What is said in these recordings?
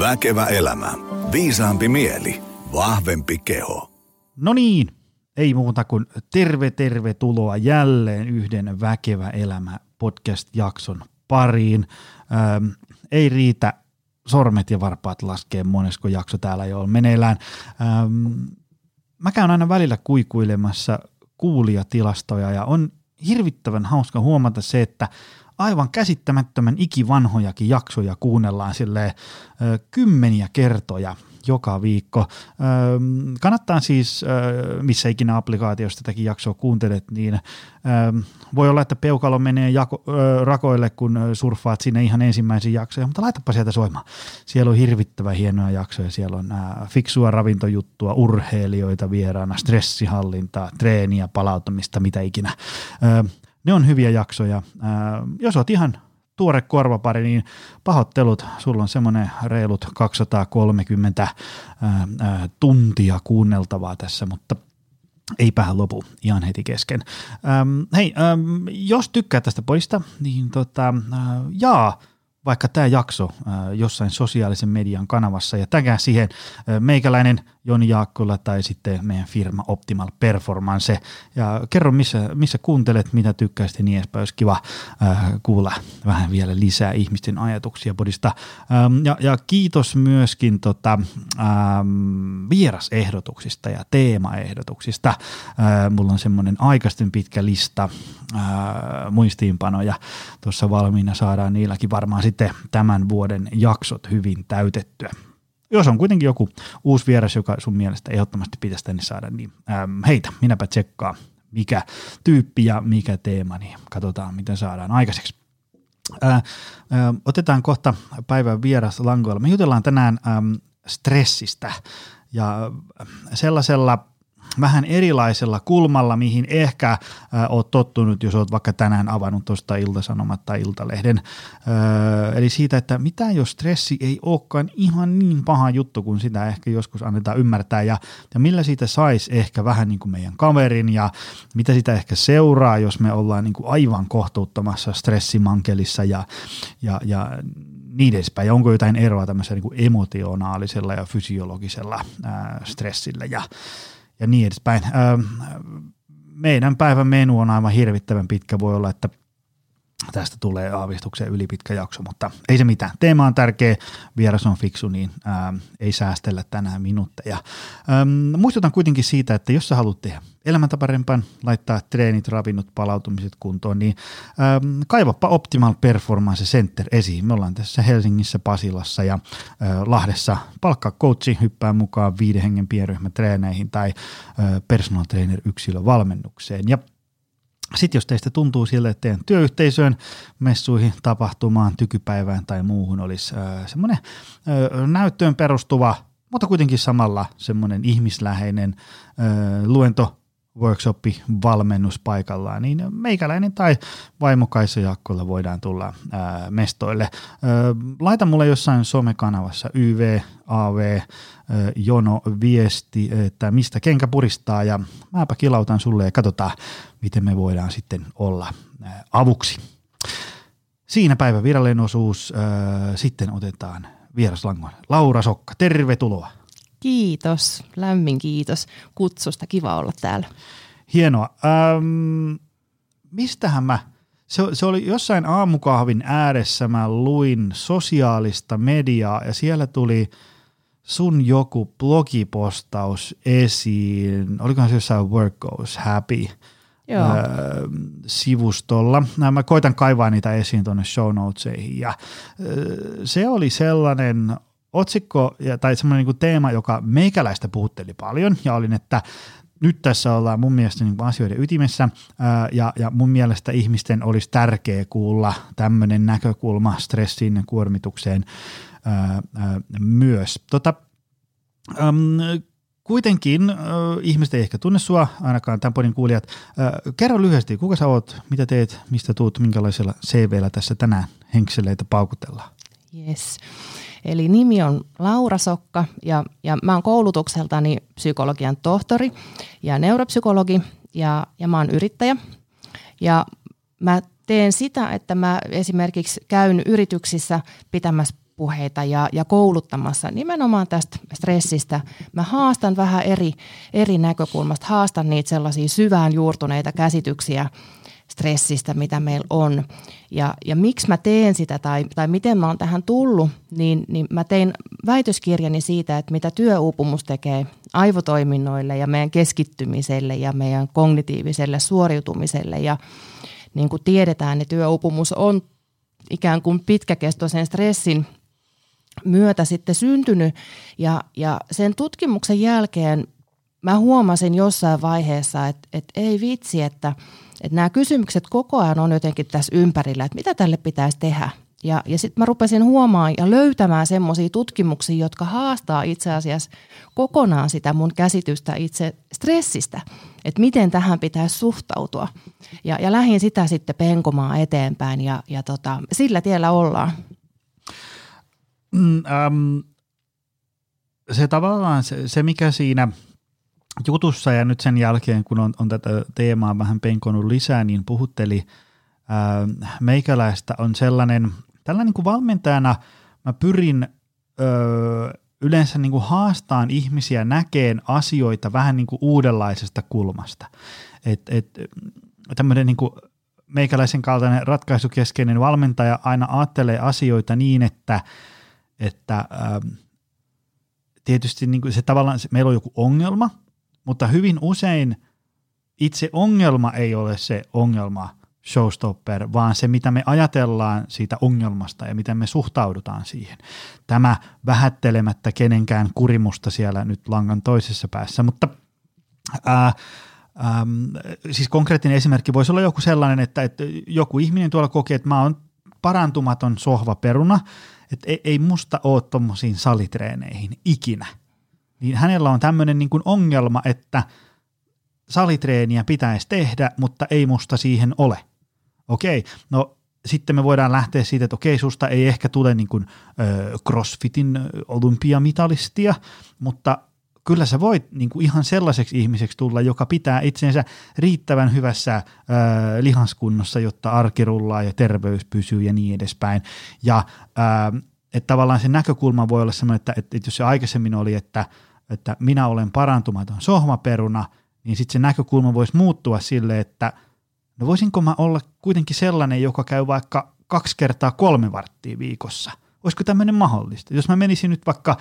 Väkevä elämä. Viisaampi mieli. Vahvempi keho. No niin, ei muuta kuin terve tervetuloa jälleen yhden Väkevä elämä podcast-jakson pariin. Ähm, ei riitä sormet ja varpaat laskee monesko jakso täällä jo on meneillään. Ähm, mä käyn aina välillä kuikuilemassa kuulijatilastoja ja on hirvittävän hauska huomata se, että aivan käsittämättömän ikivanhojakin jaksoja kuunnellaan sille kymmeniä kertoja joka viikko. kannattaa siis, missä ikinä applikaatiosta tätäkin jaksoa kuuntelet, niin voi olla, että peukalo menee jako, rakoille, kun surffaat sinne ihan ensimmäisiä jaksoja, mutta laitapa sieltä soimaan. Siellä on hirvittävän hienoja jaksoja, siellä on fiksua ravintojuttua, urheilijoita vieraana, stressihallintaa, treeniä, palautumista, mitä ikinä. Ne on hyviä jaksoja. jos oot ihan tuore korvapari, niin pahoittelut, sulla on semmoinen reilut 230 ää, ää, tuntia kuunneltavaa tässä, mutta eipähän lopu ihan heti kesken. Ähm, hei, ähm, jos tykkää tästä poista, niin tota, äh, jaa vaikka tämä jakso äh, jossain sosiaalisen median kanavassa ja tägää siihen äh, meikäläinen Joni Jaakkola tai sitten meidän firma Optimal Performance ja kerro missä, missä kuuntelet, mitä tykkäisit ja niin edespäin. Olisi kiva äh, kuulla vähän vielä lisää ihmisten ajatuksia podista. Ähm, ja, ja kiitos myöskin tota, ähm, vierasehdotuksista ja teemaehdotuksista. Mulla on semmoinen aikaisten pitkä lista muistiinpanoja tuossa valmiina. Saadaan niilläkin varmaan sitten tämän vuoden jaksot hyvin täytettyä. Jos on kuitenkin joku uusi vieras, joka sun mielestä ehdottomasti pitäisi tänne saada, niin ähm, heitä, minäpä tsekkaa mikä tyyppi ja mikä teema, niin katsotaan miten saadaan aikaiseksi. Ää, ää, otetaan kohta päivän vieras langoilla. Me jutellaan tänään äm, stressistä ja sellaisella vähän erilaisella kulmalla, mihin ehkä äh, oot tottunut, jos oot vaikka tänään avannut tuosta iltasanomat tai iltalehden. Äh, eli siitä, että mitä jos stressi ei olekaan ihan niin paha juttu kuin sitä ehkä joskus annetaan ymmärtää ja, ja millä siitä saisi ehkä vähän niin kuin meidän kaverin ja mitä sitä ehkä seuraa, jos me ollaan niin kuin aivan kohtuuttomassa stressimankelissa ja, ja, ja niin edespäin. Ja onko jotain eroa tämmöisellä niin kuin emotionaalisella ja fysiologisella ää, stressillä ja ja niin edespäin. meidän päivän menu on aivan hirvittävän pitkä, voi olla, että tästä tulee aavistuksen ylipitkä jakso, mutta ei se mitään. Teema on tärkeä, vieras on fiksu, niin ää, ei säästellä tänään minuutteja. Muistutan kuitenkin siitä, että jos sä haluat tehdä elämäntä parempaan, laittaa treenit, ravinnot, palautumiset kuntoon, niin ähm, kaivappa Optimal Performance Center esiin. Me ollaan tässä Helsingissä, Pasilassa ja äh, Lahdessa. Palkkaa coachi, hyppää mukaan viiden hengen pienryhmätreeneihin tai äh, personal trainer yksilövalmennukseen. Ja sitten jos teistä tuntuu sille, että teidän työyhteisöön, messuihin, tapahtumaan, tykypäivään tai muuhun olisi äh, semmoinen äh, näyttöön perustuva, mutta kuitenkin samalla semmoinen ihmisläheinen äh, luento, workshopi, valmennus paikallaan, niin meikäläinen tai vaimo Kaisa Jaakkola voidaan tulla ää, mestoille. Ää, laita mulle jossain somekanavassa YV, AV, ää, jono, viesti, että mistä kenkä puristaa ja mäpä kilautan sulle ja katsotaan, miten me voidaan sitten olla ää, avuksi. Siinä päivän virallinen osuus. Ää, sitten otetaan vieraslangon Laura Sokka. Tervetuloa. Kiitos, lämmin kiitos kutsusta. Kiva olla täällä. Hienoa. Ähm, mistähän mä, se, se oli jossain aamukahvin ääressä, mä luin sosiaalista mediaa ja siellä tuli sun joku blogipostaus esiin. Olikohan se jossain Work Goes Happy Joo. Sivustolla. Mä koitan kaivaa niitä esiin tuonne show notesihin ja se oli sellainen otsikko tai semmoinen niin teema, joka meikäläistä puhutteli paljon ja olin, että nyt tässä ollaan mun mielestä niin asioiden ytimessä ja, ja mun mielestä ihmisten olisi tärkeää kuulla tämmöinen näkökulma stressiin ja kuormitukseen myös. Tota, kuitenkin ihmiset ei ehkä tunne sua, ainakaan tämän podin kuulijat. Kerro lyhyesti, kuka sä oot, mitä teet, mistä tuut, minkälaisella CVllä tässä tänään henkseleitä paukutellaan? Yes. Eli nimi on Laura Sokka ja, ja mä oon koulutukseltani psykologian tohtori ja neuropsykologi ja, ja mä oon yrittäjä. Ja mä teen sitä, että mä esimerkiksi käyn yrityksissä pitämässä puheita ja, ja kouluttamassa nimenomaan tästä stressistä. Mä haastan vähän eri, eri näkökulmasta, haastan niitä sellaisia syvään juurtuneita käsityksiä stressistä, mitä meillä on. Ja, ja miksi mä teen sitä tai, tai miten mä oon tähän tullut, niin, niin mä tein väitöskirjani siitä, että mitä työuupumus tekee aivotoiminnoille ja meidän keskittymiselle ja meidän kognitiiviselle suoriutumiselle. Ja niin kuin tiedetään, niin työuupumus on ikään kuin pitkäkestoisen stressin myötä sitten syntynyt. Ja, ja sen tutkimuksen jälkeen mä huomasin jossain vaiheessa, että, että ei vitsi, että, että nämä kysymykset koko ajan on jotenkin tässä ympärillä, että mitä tälle pitäisi tehdä. Ja, ja sitten mä rupesin huomaamaan ja löytämään semmoisia tutkimuksia, jotka haastaa itse asiassa kokonaan sitä mun käsitystä itse stressistä, että miten tähän pitäisi suhtautua. Ja, ja lähdin sitä sitten penkomaan eteenpäin ja, ja tota, sillä tiellä ollaan. Mm, äm, se tavallaan se, se, mikä siinä jutussa ja nyt sen jälkeen, kun on, on tätä teemaa vähän penkonut lisää, niin puhutteli ää, meikäläistä on sellainen, tällainen niin kuin valmentajana mä pyrin öö, yleensä niin kuin haastaan ihmisiä näkeen asioita vähän niin kuin uudenlaisesta kulmasta. Et, et, tämmöinen niin kuin meikäläisen kaltainen ratkaisukeskeinen valmentaja aina ajattelee asioita niin, että – että ähm, tietysti niin kuin se tavallaan, se, meillä on joku ongelma, mutta hyvin usein itse ongelma ei ole se ongelma showstopper, vaan se, mitä me ajatellaan siitä ongelmasta ja miten me suhtaudutaan siihen. Tämä vähättelemättä kenenkään kurimusta siellä nyt langan toisessa päässä, mutta ää, Ähm, siis konkreettinen esimerkki voisi olla joku sellainen, että, että joku ihminen tuolla kokee, että mä oon parantumaton sohvaperuna että ei, ei musta ole tuommoisiin salitreeneihin ikinä. Niin hänellä on tämmöinen niin kuin ongelma, että salitreeniä pitäisi tehdä, mutta ei musta siihen ole. Okei, no sitten me voidaan lähteä siitä, että okei, susta ei ehkä tule niin kuin, ö, CrossFitin olympiamitalistia, mutta kyllä sä voit niin kuin ihan sellaiseksi ihmiseksi tulla, joka pitää itsensä riittävän hyvässä ö, lihaskunnossa, jotta arki rullaa ja terveys pysyy ja niin edespäin. Ja ö, että tavallaan se näkökulma voi olla sellainen, että, että jos se aikaisemmin oli, että, että minä olen parantumaton sohmaperuna, niin sitten se näkökulma voisi muuttua sille, että no voisinko mä olla kuitenkin sellainen, joka käy vaikka kaksi kertaa kolme varttia viikossa. Olisiko tämmöinen mahdollista? Jos mä menisin nyt vaikka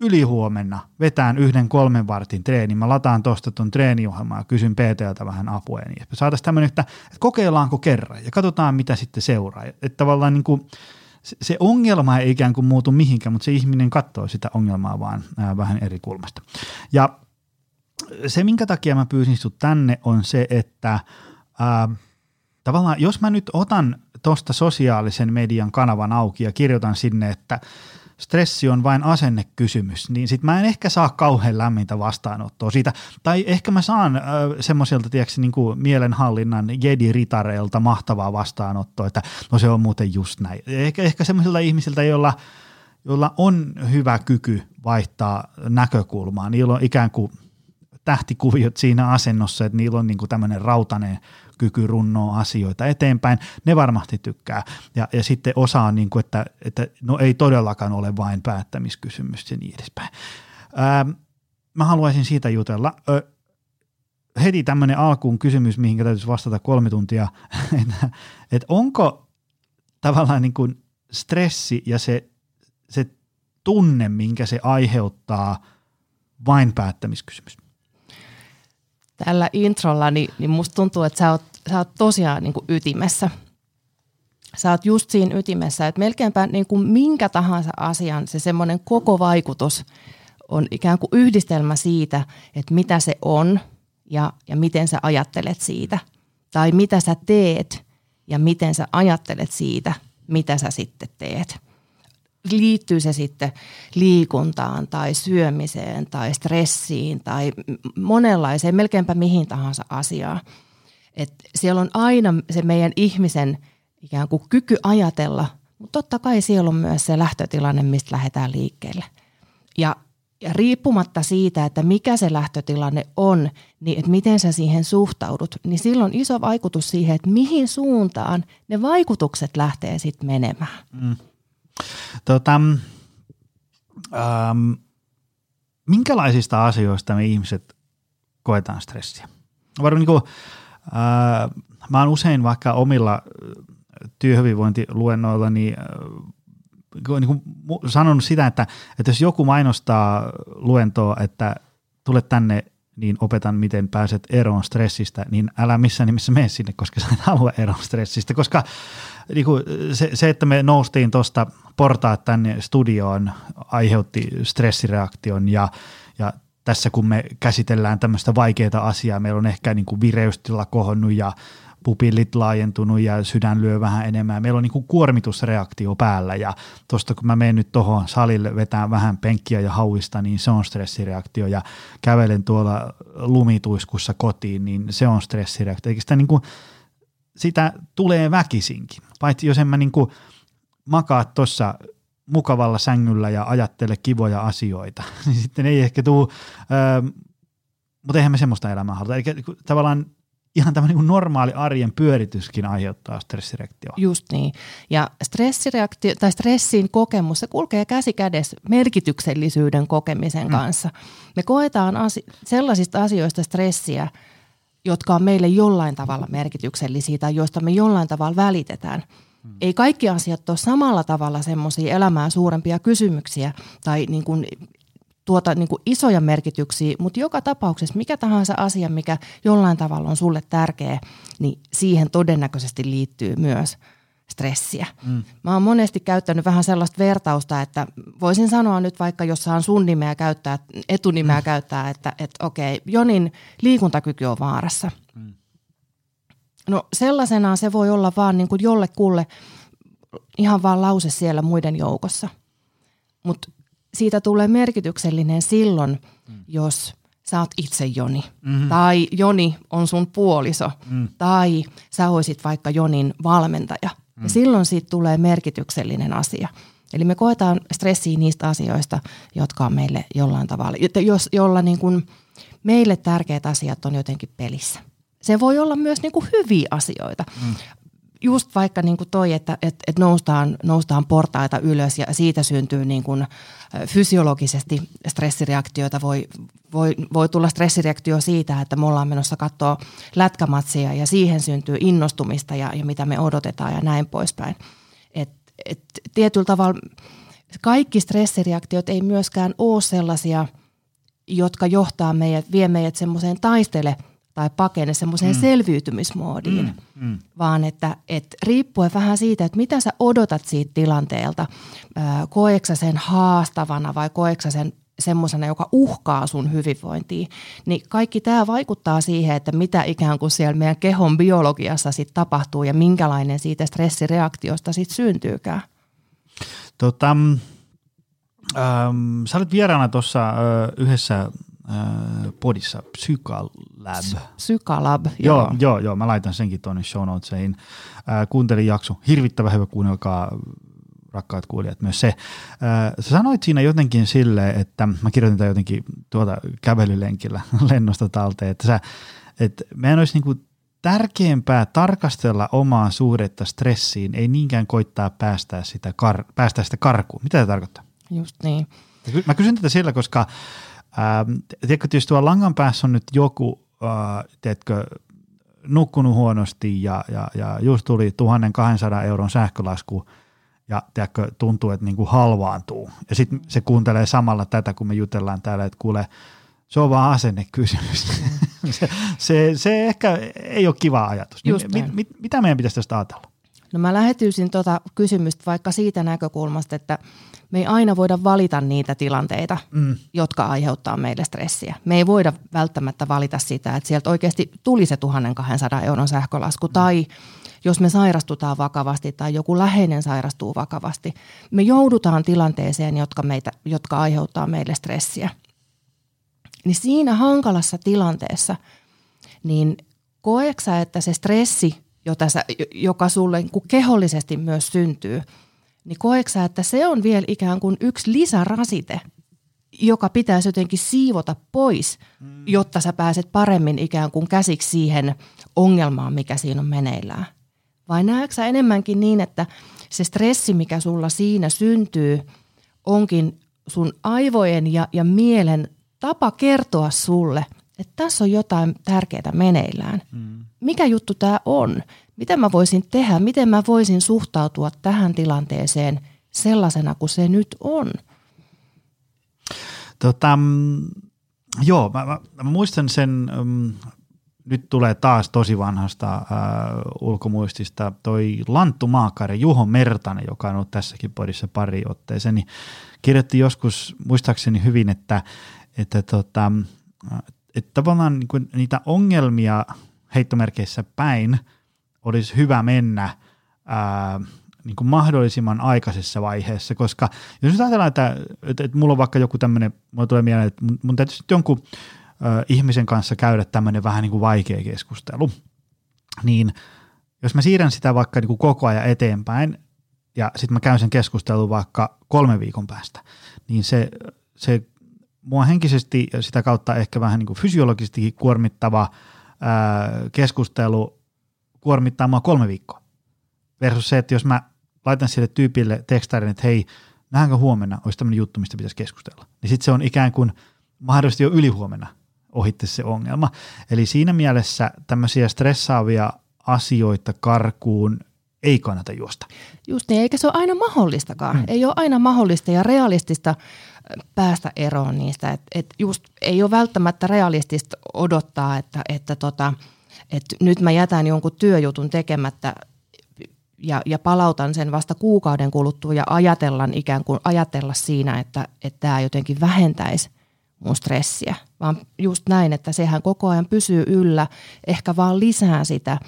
ylihuomenna vetään yhden kolmen vartin treenin, mä lataan tuosta tuon treeniohjelmaa ja kysyn PTltä vähän apua niin. Saataisiin tämmöinen, että, että kokeillaanko kerran ja katsotaan mitä sitten seuraa. Että tavallaan niin kuin, se, ongelma ei ikään kuin muutu mihinkään, mutta se ihminen katsoo sitä ongelmaa vaan ää, vähän eri kulmasta. Ja se, minkä takia mä pyysin sinut tänne, on se, että ää, tavallaan jos mä nyt otan tuosta sosiaalisen median kanavan auki ja kirjoitan sinne, että stressi on vain asennekysymys, niin sit mä en ehkä saa kauhean lämmintä vastaanottoa siitä. Tai ehkä mä saan äh, semmoiselta, tiedätkö, niin kuin mielenhallinnan jedi-ritareilta mahtavaa vastaanottoa, että no se on muuten just näin. Ehkä, ehkä semmoisilta ihmisiltä, joilla, joilla on hyvä kyky vaihtaa näkökulmaa. Niillä on ikään kuin tähtikuviot siinä asennossa, että niillä on niin kuin tämmöinen rautainen kyky runnoa asioita eteenpäin, ne varmasti tykkää. Ja, ja sitten osa on niin kuin, että, että no ei todellakaan ole vain päättämiskysymys ja niin edespäin. Ää, mä haluaisin siitä jutella. Ö, heti tämmöinen alkuun kysymys, mihin täytyisi vastata kolme tuntia, että, että onko tavallaan niin kuin stressi ja se, se tunne, minkä se aiheuttaa, vain päättämiskysymys? Tällä introlla, niin, niin musta tuntuu, että sä oot sä oot tosiaan niin kuin ytimessä. Sä oot just siinä ytimessä, että melkeinpä niin kuin minkä tahansa asian se semmoinen koko vaikutus on ikään kuin yhdistelmä siitä, että mitä se on ja, ja miten sä ajattelet siitä. Tai mitä sä teet ja miten sä ajattelet siitä, mitä sä sitten teet. Liittyy se sitten liikuntaan tai syömiseen tai stressiin tai monenlaiseen, melkeinpä mihin tahansa asiaan. Et siellä on aina se meidän ihmisen ikään kuin kyky ajatella, mutta totta kai siellä on myös se lähtötilanne, mistä lähdetään liikkeelle. Ja ja riippumatta siitä, että mikä se lähtötilanne on, niin että miten sä siihen suhtaudut, niin silloin iso vaikutus siihen, että mihin suuntaan ne vaikutukset lähtee sitten menemään. Mm. Tota, ähm, minkälaisista asioista me ihmiset koetaan stressiä? Varmaan niin kuin, mä oon usein vaikka omilla työhyvinvointiluennoilla niin, niin kuin sanonut sitä, että, että jos joku mainostaa luentoa, että tule tänne niin opetan, miten pääset eroon stressistä, niin älä missään nimessä mene sinne, koska sä et halua eroon stressistä, koska niin kuin se, se, että me noustiin tuosta portaat tänne studioon, aiheutti stressireaktion ja, ja tässä kun me käsitellään tämmöistä vaikeaa asiaa, meillä on ehkä niin kuin vireystila kohonnut ja pupillit laajentunut ja sydän lyö vähän enemmän. Meillä on niin kuin kuormitusreaktio päällä ja tuosta kun mä menen nyt tuohon salille vetään vähän penkkiä ja hauista, niin se on stressireaktio ja kävelen tuolla lumituiskussa kotiin, niin se on stressireaktio. Eikä sitä, niin kuin, sitä tulee väkisinkin, paitsi jos en mä niin kuin makaa tuossa mukavalla sängyllä ja ajattele kivoja asioita, niin sitten ei ehkä tule, öö, mutta eihän me semmoista elämää haluta. Eli tavallaan ihan tämmöinen niin normaali arjen pyörityskin aiheuttaa stressireaktio. Just niin. Ja stressireaktio tai stressin kokemus, se kulkee käsi kädessä merkityksellisyyden kokemisen mm. kanssa. Me koetaan asi- sellaisista asioista stressiä, jotka on meille jollain tavalla merkityksellisiä tai joista me jollain tavalla välitetään. Mm. Ei kaikki asiat ole samalla tavalla semmoisia elämää suurempia kysymyksiä tai niin kuin tuota niin kuin isoja merkityksiä, mutta joka tapauksessa mikä tahansa asia, mikä jollain tavalla on sulle tärkeä, niin siihen todennäköisesti liittyy myös stressiä. Mm. Mä oon monesti käyttänyt vähän sellaista vertausta, että voisin sanoa nyt vaikka, jos saan sun nimeä käyttää, etunimeä mm. käyttää, että, että okei, Jonin liikuntakyky on vaarassa. Mm. No sellaisenaan se voi olla vaan niin kuin jollekulle ihan vaan lause siellä muiden joukossa. Mutta siitä tulee merkityksellinen silloin, mm. jos sä oot itse Joni. Mm-hmm. Tai Joni on sun puoliso. Mm. Tai sä oisit vaikka Jonin valmentaja. Mm. Ja silloin siitä tulee merkityksellinen asia. Eli me koetaan stressiä niistä asioista, jotka on meille jollain tavalla, jos, jolla niin kuin meille tärkeät asiat on jotenkin pelissä. Se voi olla myös niin kuin hyviä asioita. Mm just vaikka niin kuin toi, että et, et noustaan, noustaan portaita ylös ja siitä syntyy niin kuin fysiologisesti stressireaktioita. Voi, voi, voi tulla stressireaktio siitä, että me ollaan menossa katsoa lätkämatsia ja siihen syntyy innostumista ja, ja mitä me odotetaan ja näin poispäin. Et, et tietyllä tavalla kaikki stressireaktiot ei myöskään ole sellaisia, jotka johtaa meidät, vie meidät semmoiseen taistele – tai pakene semmoiseen mm. selviytymismoodiin, mm. Mm. vaan että et riippuen vähän siitä, että mitä sä odotat siitä tilanteelta, koeksa sen haastavana vai koeksa sen semmoisena, joka uhkaa sun hyvinvointia, niin kaikki tämä vaikuttaa siihen, että mitä ikään kuin siellä meidän kehon biologiassa sitten tapahtuu ja minkälainen siitä stressireaktiosta sitten syntyykään. Tota, ähm, sä olet vieraana tuossa äh, yhdessä Äh, podissa Psykalab. Psykalab, joo. joo. Joo, joo, mä laitan senkin tuonne show notesiin. Äh, kuuntelin jakso, hirvittävä hyvä, kuunnelkaa rakkaat kuulijat myös se. Äh, sä sanoit siinä jotenkin sille, että mä kirjoitin tämän jotenkin tuota kävelylenkillä lennosta talteen, että, sä, että meidän olisi niinku tärkeämpää tarkastella omaa suhdetta stressiin, ei niinkään koittaa päästää sitä, kar, päästää sitä karkuun. Mitä tämä tarkoittaa? Just niin. Mä kysyn tätä sillä, koska Ähm, tiedätkö, jos tuolla langan päässä on nyt joku, äh, tiedätkö, nukkunut huonosti ja, ja, ja just tuli 1200 euron sähkölasku ja tiedätkö, tuntuu, että niinku halvaantuu. Ja sitten se kuuntelee samalla tätä, kun me jutellaan täällä, että kuule, se on vaan asennekysymys. se, se, se ehkä ei ole kiva ajatus. Just mit, mit, mitä meidän pitäisi tästä ajatella? No mä lähetyisin tuota kysymystä vaikka siitä näkökulmasta, että me ei aina voida valita niitä tilanteita, mm. jotka aiheuttaa meille stressiä. Me ei voida välttämättä valita sitä, että sieltä oikeasti tuli se 1200 euron sähkölasku mm. tai jos me sairastutaan vakavasti tai joku läheinen sairastuu vakavasti. Me joudutaan tilanteeseen, jotka, meitä, jotka aiheuttaa meille stressiä. Niin siinä hankalassa tilanteessa, niin koeksa, että se stressi, jota sä, joka sulle niin kehollisesti myös syntyy – niin koeksa, että se on vielä ikään kuin yksi lisärasite, joka pitäisi jotenkin siivota pois, mm. jotta sä pääset paremmin ikään kuin käsiksi siihen ongelmaan, mikä siinä on meneillään. Vai näetkö sä enemmänkin niin, että se stressi, mikä sulla siinä syntyy, onkin sun aivojen ja, ja mielen tapa kertoa sulle, että tässä on jotain tärkeää meneillään. Mm. Mikä juttu tämä on? Mitä mä voisin tehdä? Miten mä voisin suhtautua tähän tilanteeseen sellaisena kuin se nyt on? Tota, mm, joo, mä, mä, mä muistan sen, um, nyt tulee taas tosi vanhasta äh, ulkomuistista, toi Lanttu Maakari, Juho Mertanen, joka on ollut tässäkin podissa pari otteeseen, niin kirjoitti joskus muistaakseni hyvin, että, että, tota, että tavallaan niin kuin niitä ongelmia heittomerkeissä päin olisi hyvä mennä ää, niin kuin mahdollisimman aikaisessa vaiheessa, koska jos nyt ajatellaan, että, että, että mulla on vaikka joku tämmöinen, mulla tulee mieleen, että mun, mun täytyy sitten jonkun ä, ihmisen kanssa käydä tämmöinen vähän niin kuin vaikea keskustelu, niin jos mä siirrän sitä vaikka niin kuin koko ajan eteenpäin ja sitten mä käyn sen keskustelun vaikka kolme viikon päästä, niin se, se mua henkisesti ja sitä kautta ehkä vähän niin kuin fysiologisesti kuormittava ää, keskustelu kuormittaa mua kolme viikkoa. Versus se, että jos mä laitan sille tyypille tekstarin, että hei, nähdäänkö huomenna, olisi tämmöinen juttu, mistä pitäisi keskustella. Niin sitten se on ikään kuin mahdollisesti jo ylihuomenna ohitte se ongelma. Eli siinä mielessä tämmöisiä stressaavia asioita karkuun ei kannata juosta. Just niin, eikä se ole aina mahdollistakaan. Mm. Ei ole aina mahdollista ja realistista päästä eroon niistä. Et, et just ei ole välttämättä realistista odottaa, että, että tota, että nyt mä jätän jonkun työjutun tekemättä ja, ja palautan sen vasta kuukauden kuluttua ja ajatellaan ikään kuin ajatella siinä, että, että tämä jotenkin vähentäisi mun stressiä, vaan just näin, että sehän koko ajan pysyy yllä, ehkä vaan lisää sitä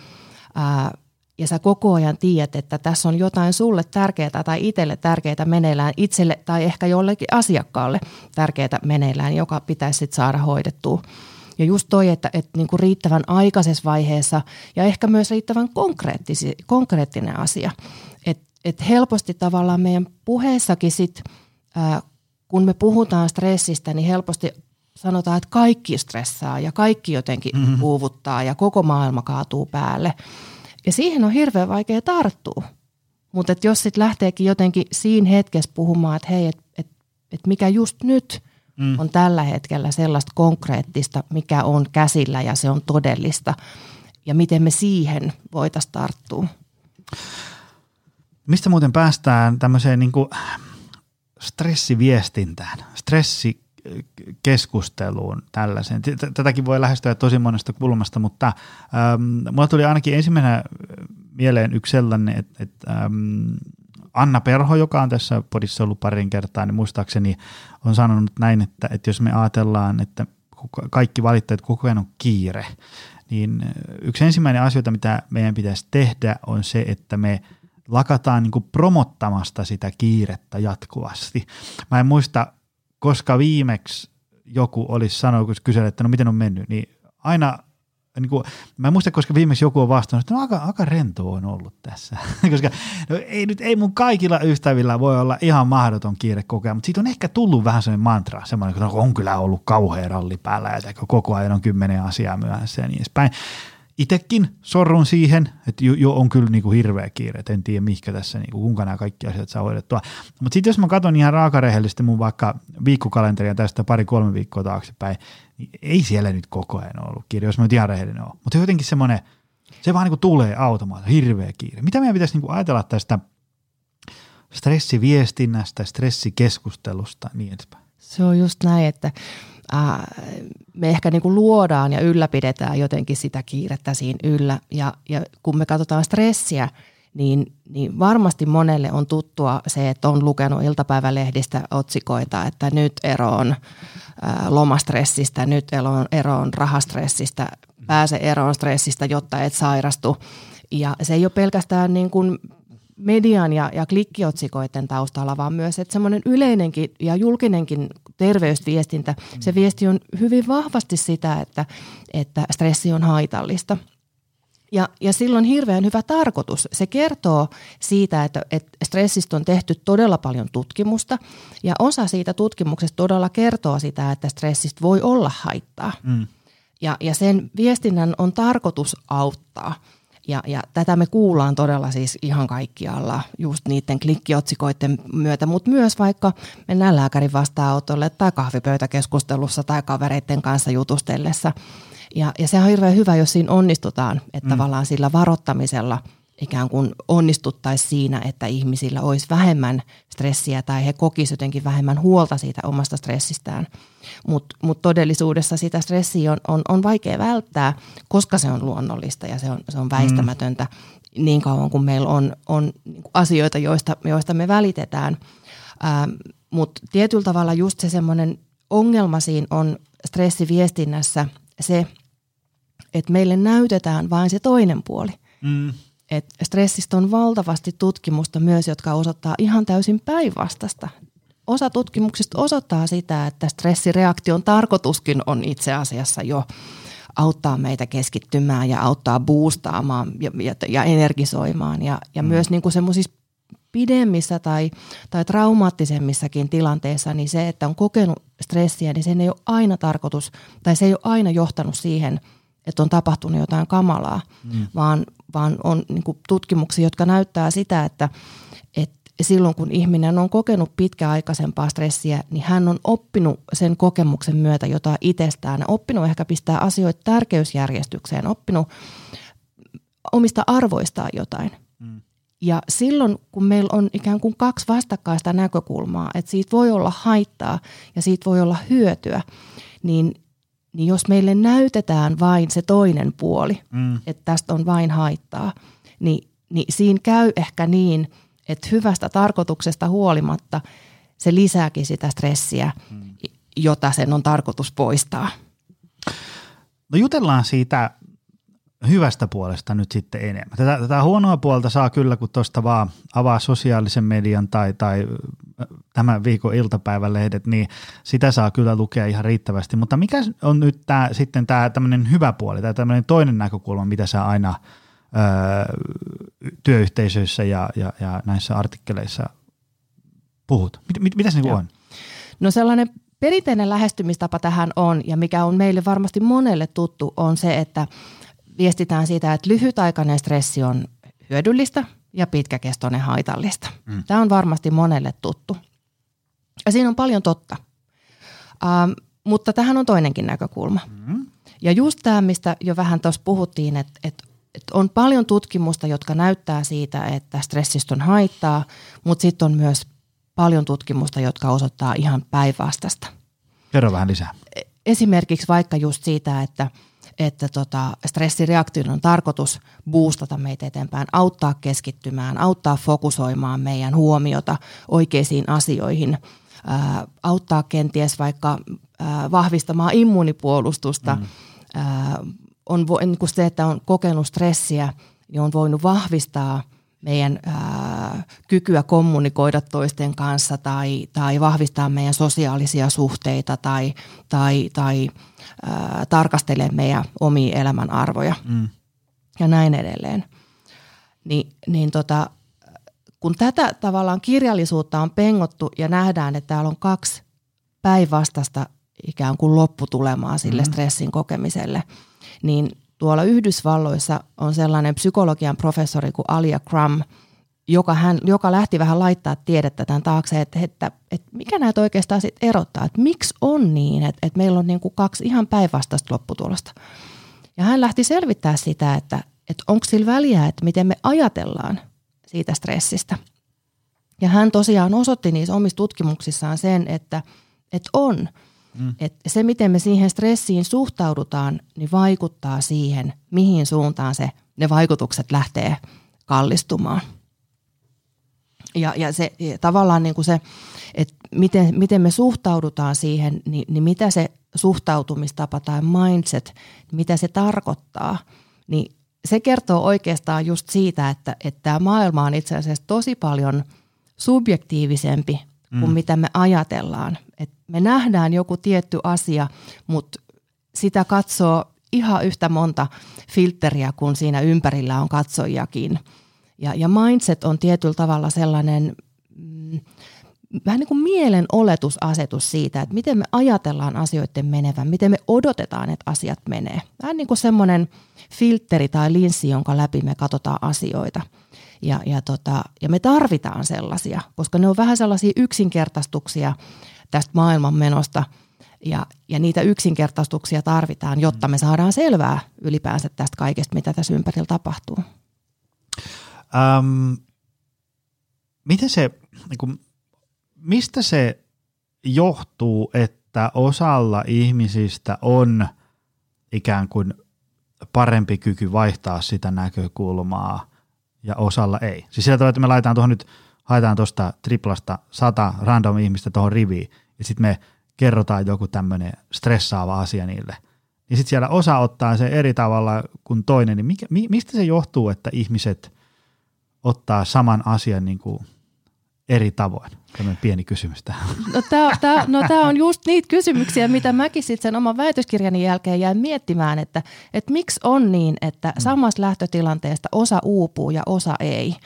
ää, ja sä koko ajan tiedät, että tässä on jotain sulle tärkeää tai itselle tärkeää meneillään, itselle tai ehkä jollekin asiakkaalle tärkeää meneillään, joka pitäisi sitten saada hoidettua. Ja just toi, että, että niin kuin riittävän aikaisessa vaiheessa ja ehkä myös riittävän konkreettinen asia. Että et helposti tavallaan meidän puheessakin sit, ää, kun me puhutaan stressistä, niin helposti sanotaan, että kaikki stressaa ja kaikki jotenkin mm-hmm. puuvuttaa ja koko maailma kaatuu päälle. Ja siihen on hirveän vaikea tarttua. Mutta jos sitten lähteekin jotenkin siinä hetkessä puhumaan, että hei, että et, et mikä just nyt – mm. on tällä hetkellä sellaista konkreettista, mikä on käsillä ja se on todellista. Ja miten me siihen voitaisiin tarttua. Mistä muuten päästään tämmöiseen niin kuin stressiviestintään, stressikeskusteluun tällaiseen. Tätäkin voi lähestyä tosi monesta kulmasta, mutta ähm, mulla tuli ainakin ensimmäisenä mieleen yksi sellainen, että, että ähm, Anna Perho, joka on tässä podissa ollut parin kertaa, niin muistaakseni on sanonut näin, että, että jos me ajatellaan, että kaikki valittajat koko ajan on kiire, niin yksi ensimmäinen asioita, mitä meidän pitäisi tehdä, on se, että me lakataan niin kuin promottamasta sitä kiirettä jatkuvasti. Mä en muista, koska viimeksi joku olisi sanonut, kun kyseli, että no miten on mennyt, niin aina niin kuin, mä en muista, koska viimeksi joku on vastannut, että no aika, aika rento on ollut tässä. koska no, ei, nyt, ei mun kaikilla ystävillä voi olla ihan mahdoton kiire kokea, mutta siitä on ehkä tullut vähän sellainen mantra, semmoinen, että no, on kyllä ollut kauhea ralli päällä ja koko ajan on kymmenen asiaa myöhässä ja niin edespäin. Itekin sorrun siihen, että jo, jo on kyllä niin kuin hirveä kiire, että en tiedä mihinkä tässä, niin kuin, kuinka nämä kaikki asiat saa hoidettua. Mutta sitten jos mä katson ihan raakarehellisesti mun vaikka viikkokalenteria tästä pari-kolme viikkoa taaksepäin, niin ei siellä nyt koko ajan ollut kiire, jos mä nyt ihan rehellinen ole. Mutta jotenkin semmoinen, se vaan niin kuin tulee automaattisesti, hirveä kiire. Mitä meidän pitäisi niin kuin ajatella tästä stressiviestinnästä, stressikeskustelusta niin edespäin? Se on just näin, että me ehkä niin kuin luodaan ja ylläpidetään jotenkin sitä kiirettä siinä yllä. Ja, ja kun me katsotaan stressiä, niin, niin varmasti monelle on tuttua se, että on lukenut iltapäivälehdistä otsikoita, että nyt eroon lomastressistä, nyt eroon, eroon rahastressistä, pääse eroon stressistä, jotta et sairastu. Ja se ei ole pelkästään niin kuin median ja, ja klikkiotsikoiden taustalla, vaan myös, että semmoinen yleinenkin ja julkinenkin terveysviestintä, se viesti on hyvin vahvasti sitä, että, että stressi on haitallista. Ja, ja silloin hirveän hyvä tarkoitus. Se kertoo siitä, että, että stressistä on tehty todella paljon tutkimusta ja osa siitä tutkimuksesta todella kertoo sitä, että stressistä voi olla haittaa. Mm. Ja, ja sen viestinnän on tarkoitus auttaa. Ja, ja tätä me kuullaan todella siis ihan kaikkialla just niiden klikkiotsikoiden myötä, mutta myös vaikka mennään lääkärin vastaanotolle tai kahvipöytäkeskustelussa tai kavereiden kanssa jutustellessa – ja, ja se on hirveän hyvä, jos siinä onnistutaan, että mm. tavallaan sillä varoittamisella ikään kuin onnistuttaisiin siinä, että ihmisillä olisi vähemmän stressiä tai he kokisivat jotenkin vähemmän huolta siitä omasta stressistään. Mutta mut todellisuudessa sitä stressiä on, on, on vaikea välttää, koska se on luonnollista ja se on, se on väistämätöntä mm. niin kauan kuin meillä on, on niinku asioita, joista, joista me välitetään. Ähm, Mutta tietyllä tavalla just se semmoinen ongelma siinä on stressiviestinnässä se, että meille näytetään vain se toinen puoli. Mm. Et stressistä on valtavasti tutkimusta myös, jotka osoittaa ihan täysin päinvastasta. Osa tutkimuksista osoittaa sitä, että stressireaktion tarkoituskin on itse asiassa jo auttaa meitä keskittymään ja auttaa boostaamaan ja, ja, ja energisoimaan. Ja, ja mm. myös niin kuin semmoisissa pidemmissä tai, tai traumaattisemmissakin tilanteissa, niin se, että on kokenut stressiä, niin sen ei ole aina tarkoitus, tai se ei ole aina johtanut siihen – että on tapahtunut jotain kamalaa, mm. vaan, vaan on niin kuin tutkimuksia, jotka näyttää sitä, että, että silloin kun ihminen on kokenut pitkäaikaisempaa stressiä, niin hän on oppinut sen kokemuksen myötä jotain itsestään, oppinut ehkä pistää asioita tärkeysjärjestykseen, oppinut omista arvoistaan jotain. Mm. Ja silloin, kun meillä on ikään kuin kaksi vastakkaista näkökulmaa, että siitä voi olla haittaa ja siitä voi olla hyötyä, niin niin jos meille näytetään vain se toinen puoli, mm. että tästä on vain haittaa, niin, niin siinä käy ehkä niin, että hyvästä tarkoituksesta huolimatta se lisääkin sitä stressiä, mm. jota sen on tarkoitus poistaa. No jutellaan siitä hyvästä puolesta nyt sitten enemmän. Tätä, tätä huonoa puolta saa kyllä, kun tuosta vaan avaa sosiaalisen median tai, tai tämän viikon iltapäivälehdet, niin sitä saa kyllä lukea ihan riittävästi. Mutta mikä on nyt tää, sitten tämä tämmöinen hyvä puoli tai tämmöinen toinen näkökulma, mitä sä aina öö, työyhteisöissä ja, ja, ja näissä artikkeleissa puhut? Mit, mit, mitä se niin on? No sellainen perinteinen lähestymistapa tähän on, ja mikä on meille varmasti monelle tuttu, on se, että viestitään siitä, että lyhytaikainen stressi on hyödyllistä ja pitkäkestoinen haitallista. Mm. Tämä on varmasti monelle tuttu. Ja siinä on paljon totta. Ähm, mutta tähän on toinenkin näkökulma. Mm. Ja just tämä, mistä jo vähän tuossa puhuttiin, että, että, että on paljon tutkimusta, jotka näyttää siitä, että stressistä on haittaa, mutta sitten on myös paljon tutkimusta, jotka osoittaa ihan päinvastaista. Kerro vähän lisää. E, esimerkiksi vaikka just siitä, että – että tota, stressireaktion on tarkoitus boostata meitä eteenpäin, auttaa keskittymään, auttaa fokusoimaan meidän huomiota oikeisiin asioihin, ää, auttaa kenties vaikka ää, vahvistamaan immunipuolustusta. Mm. Ää, on vo, niin kuin se, että on kokenut stressiä, niin on voinut vahvistaa meidän ää, kykyä kommunikoida toisten kanssa tai, tai vahvistaa meidän sosiaalisia suhteita tai, tai, tai ää, tarkastelee meidän omia elämän arvoja mm. ja näin edelleen. Ni, niin tota, kun tätä tavallaan kirjallisuutta on pengottu ja nähdään, että täällä on kaksi päinvastasta ikään kuin lopputulemaa sille mm. stressin kokemiselle, niin tuolla Yhdysvalloissa on sellainen psykologian professori kuin Alia Crum, joka, hän, joka lähti vähän laittaa tiedettä tämän taakse, että, että, että mikä näitä oikeastaan sit erottaa, että miksi on niin, että, että meillä on niin kuin kaksi ihan päinvastaista lopputulosta. Ja hän lähti selvittää sitä, että, että onko sillä väliä, että miten me ajatellaan siitä stressistä. Ja hän tosiaan osoitti niissä omissa tutkimuksissaan sen, että, että on. Mm. Että se, miten me siihen stressiin suhtaudutaan, niin vaikuttaa siihen, mihin suuntaan se, ne vaikutukset lähtee kallistumaan. Ja, ja se ja tavallaan niin kuin se, että miten, miten me suhtaudutaan siihen, niin, niin mitä se suhtautumistapa tai mindset, mitä se tarkoittaa, niin se kertoo oikeastaan just siitä, että, että tämä maailma on itse asiassa tosi paljon subjektiivisempi kuin mm. mitä me ajatellaan. Et me nähdään joku tietty asia, mutta sitä katsoo ihan yhtä monta filteriä kuin siinä ympärillä on katsojakin. Ja, ja mindset on tietyllä tavalla sellainen mm, vähän niin kuin mielen oletusasetus siitä, että miten me ajatellaan asioiden menevän, miten me odotetaan, että asiat menee. Vähän niin kuin semmoinen filteri tai linssi, jonka läpi me katsotaan asioita. Ja, ja, tota, ja me tarvitaan sellaisia, koska ne on vähän sellaisia yksinkertaistuksia tästä maailman menosta. Ja, ja niitä yksinkertaistuksia tarvitaan, jotta me saadaan selvää ylipäänsä tästä kaikesta, mitä tässä ympärillä tapahtuu. Ähm, miten se, niin kuin, mistä se johtuu, että osalla ihmisistä on ikään kuin parempi kyky vaihtaa sitä näkökulmaa ja osalla ei. Siis sillä tavalla, että me laitetaan tuohon nyt, haetaan tuosta triplasta sata random ihmistä tuohon riviin ja sitten me kerrotaan joku tämmöinen stressaava asia niille. Niin sitten siellä osa ottaa se eri tavalla kuin toinen, niin mikä, mistä se johtuu, että ihmiset ottaa saman asian niin kuin eri tavoin? Tämmöinen pieni kysymys tähän. No tämä tää, no tää on just niitä kysymyksiä, mitä mäkin sitten sen oman väitöskirjani jälkeen jäin miettimään, että, että miksi on niin, että mm. samasta lähtötilanteesta osa uupuu ja osa ei.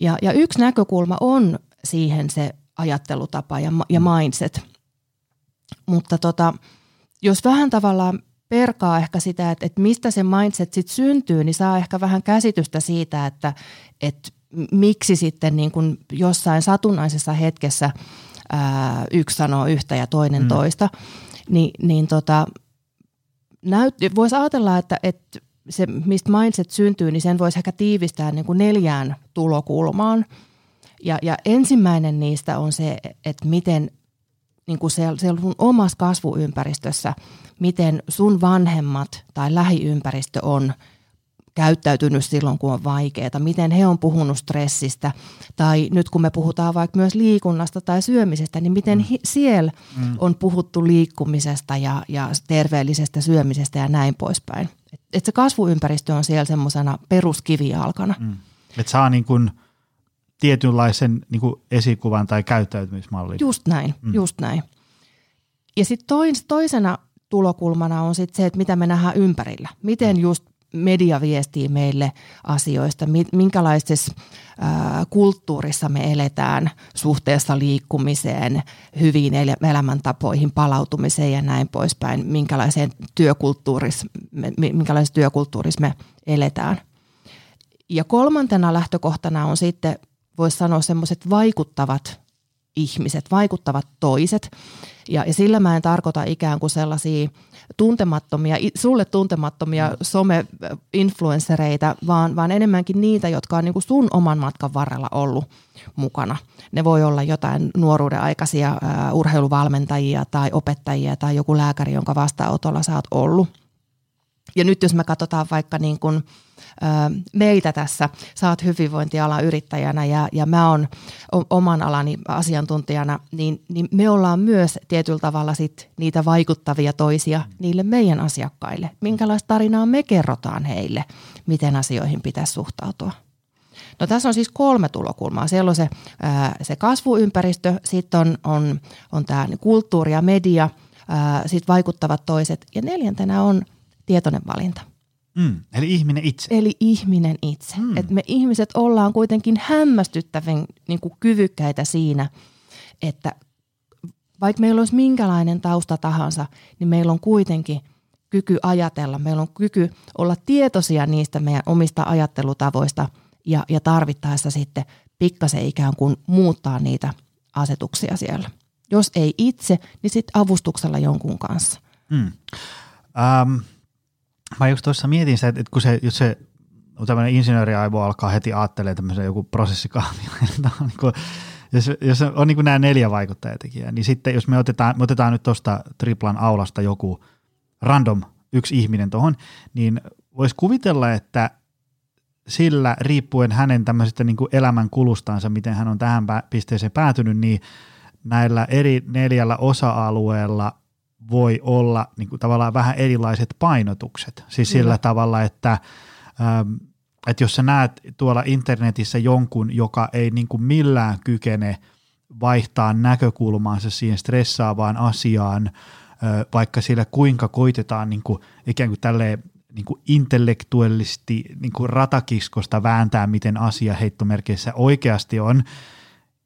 Ja, ja yksi näkökulma on siihen se ajattelutapa ja, ja mm. mindset. Mutta tota, jos vähän tavallaan perkaa ehkä sitä, että, että mistä se mindset sitten syntyy, niin saa ehkä vähän käsitystä siitä, että, että miksi sitten niin kuin jossain satunnaisessa hetkessä ää, yksi sanoo yhtä ja toinen mm. toista, Ni, niin tota, näyt, voisi ajatella, että, että se, mistä mindset syntyy, niin sen voisi ehkä tiivistää niin kuin neljään tulokulmaan. Ja, ja ensimmäinen niistä on se, että miten niin kuin siellä, siellä sun omassa kasvuympäristössä, miten sun vanhemmat tai lähiympäristö on – käyttäytynyt silloin, kun on vaikeaa, miten he on puhunut stressistä, tai nyt kun me puhutaan vaikka myös liikunnasta tai syömisestä, niin miten mm. hi- siellä mm. on puhuttu liikkumisesta ja, ja terveellisestä syömisestä ja näin poispäin. Et, et se kasvuympäristö on siellä semmoisena peruskivijalkana. Mm. Että saa niin kuin tietynlaisen niin kuin esikuvan tai käyttäytymismallin. Just näin, mm. just näin. Ja sitten tois, toisena tulokulmana on sitten se, että mitä me nähdään ympärillä. Miten mm. just media viestii meille asioista, minkälaisessa kulttuurissa me eletään suhteessa liikkumiseen, hyviin elämäntapoihin, palautumiseen ja näin poispäin, minkälaiseen työkulttuurissa, minkälaisessa työkulttuurissa me eletään. Ja kolmantena lähtökohtana on sitten, voisi sanoa semmoiset vaikuttavat ihmiset, vaikuttavat toiset. Ja, ja sillä mä en tarkoita ikään kuin sellaisia tuntemattomia, sulle tuntemattomia mm. some-influenssereita, vaan, vaan enemmänkin niitä, jotka on niin kuin sun oman matkan varrella ollut mukana. Ne voi olla jotain nuoruuden aikaisia uh, urheiluvalmentajia tai opettajia tai joku lääkäri, jonka vastaanotolla sä oot ollut. Ja nyt jos me katsotaan vaikka niin kuin, meitä tässä. Sä oot hyvinvointialan yrittäjänä ja, ja mä oon oman alani asiantuntijana, niin, niin me ollaan myös tietyllä tavalla sit niitä vaikuttavia toisia niille meidän asiakkaille. Minkälaista tarinaa me kerrotaan heille, miten asioihin pitäisi suhtautua. No tässä on siis kolme tulokulmaa. Siellä on se, ää, se kasvuympäristö, sitten on, on, on tämä kulttuuri ja media, sitten vaikuttavat toiset ja neljäntenä on tietoinen valinta. Mm, eli ihminen itse. Eli ihminen itse. Mm. Et me ihmiset ollaan kuitenkin hämmästyttävän niin kuin kyvykkäitä siinä, että vaikka meillä olisi minkälainen tausta tahansa, niin meillä on kuitenkin kyky ajatella, meillä on kyky olla tietoisia niistä meidän omista ajattelutavoista ja, ja tarvittaessa sitten pikkasen ikään kuin muuttaa niitä asetuksia siellä. Jos ei itse, niin sitten avustuksella jonkun kanssa. Mm. Um, mä just tuossa mietin sitä, että kun se, jos se tämmöinen insinööriaivo alkaa heti ajattelemaan tämmöisen joku prosessikaavio, niin jos, jos on niin kuin nämä neljä vaikuttajatekijää, niin sitten jos me otetaan, me otetaan nyt tuosta triplan aulasta joku random yksi ihminen tuohon, niin voisi kuvitella, että sillä riippuen hänen tämmöisestä niin elämän kulustansa, miten hän on tähän pisteeseen päätynyt, niin näillä eri neljällä osa-alueella voi olla niin kuin tavallaan vähän erilaiset painotukset. Siis Kyllä. sillä tavalla, että, ähm, että jos sä näet tuolla internetissä jonkun, joka ei niin kuin millään kykene vaihtaa näkökulmaansa siihen stressaavaan asiaan, vaikka siellä kuinka koitetaan niin kuin, ikään kuin tälleen niin kuin intellektuellisesti niin kuin ratakiskosta vääntää, miten asia heittomerkeissä oikeasti on,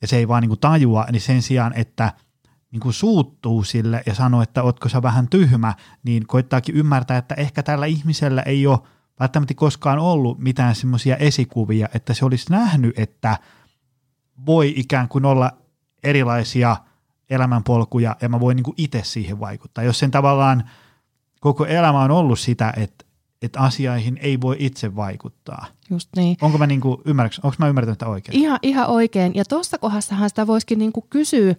ja se ei vaan niin kuin tajua, niin sen sijaan, että niin kuin suuttuu sille ja sanoo, että ootko sä vähän tyhmä, niin koittaakin ymmärtää, että ehkä tällä ihmisellä ei ole välttämättä koskaan ollut mitään semmoisia esikuvia, että se olisi nähnyt, että voi ikään kuin olla erilaisia elämänpolkuja ja mä voin niin itse siihen vaikuttaa. Jos sen tavallaan koko elämä on ollut sitä, että, että asioihin ei voi itse vaikuttaa. Just niin. Onko mä, niin kuin, onko mä ymmärtänyt tätä oikein? Ihan, ihan oikein. Ja tuossa kohdassahan sitä voisikin niin kuin kysyä,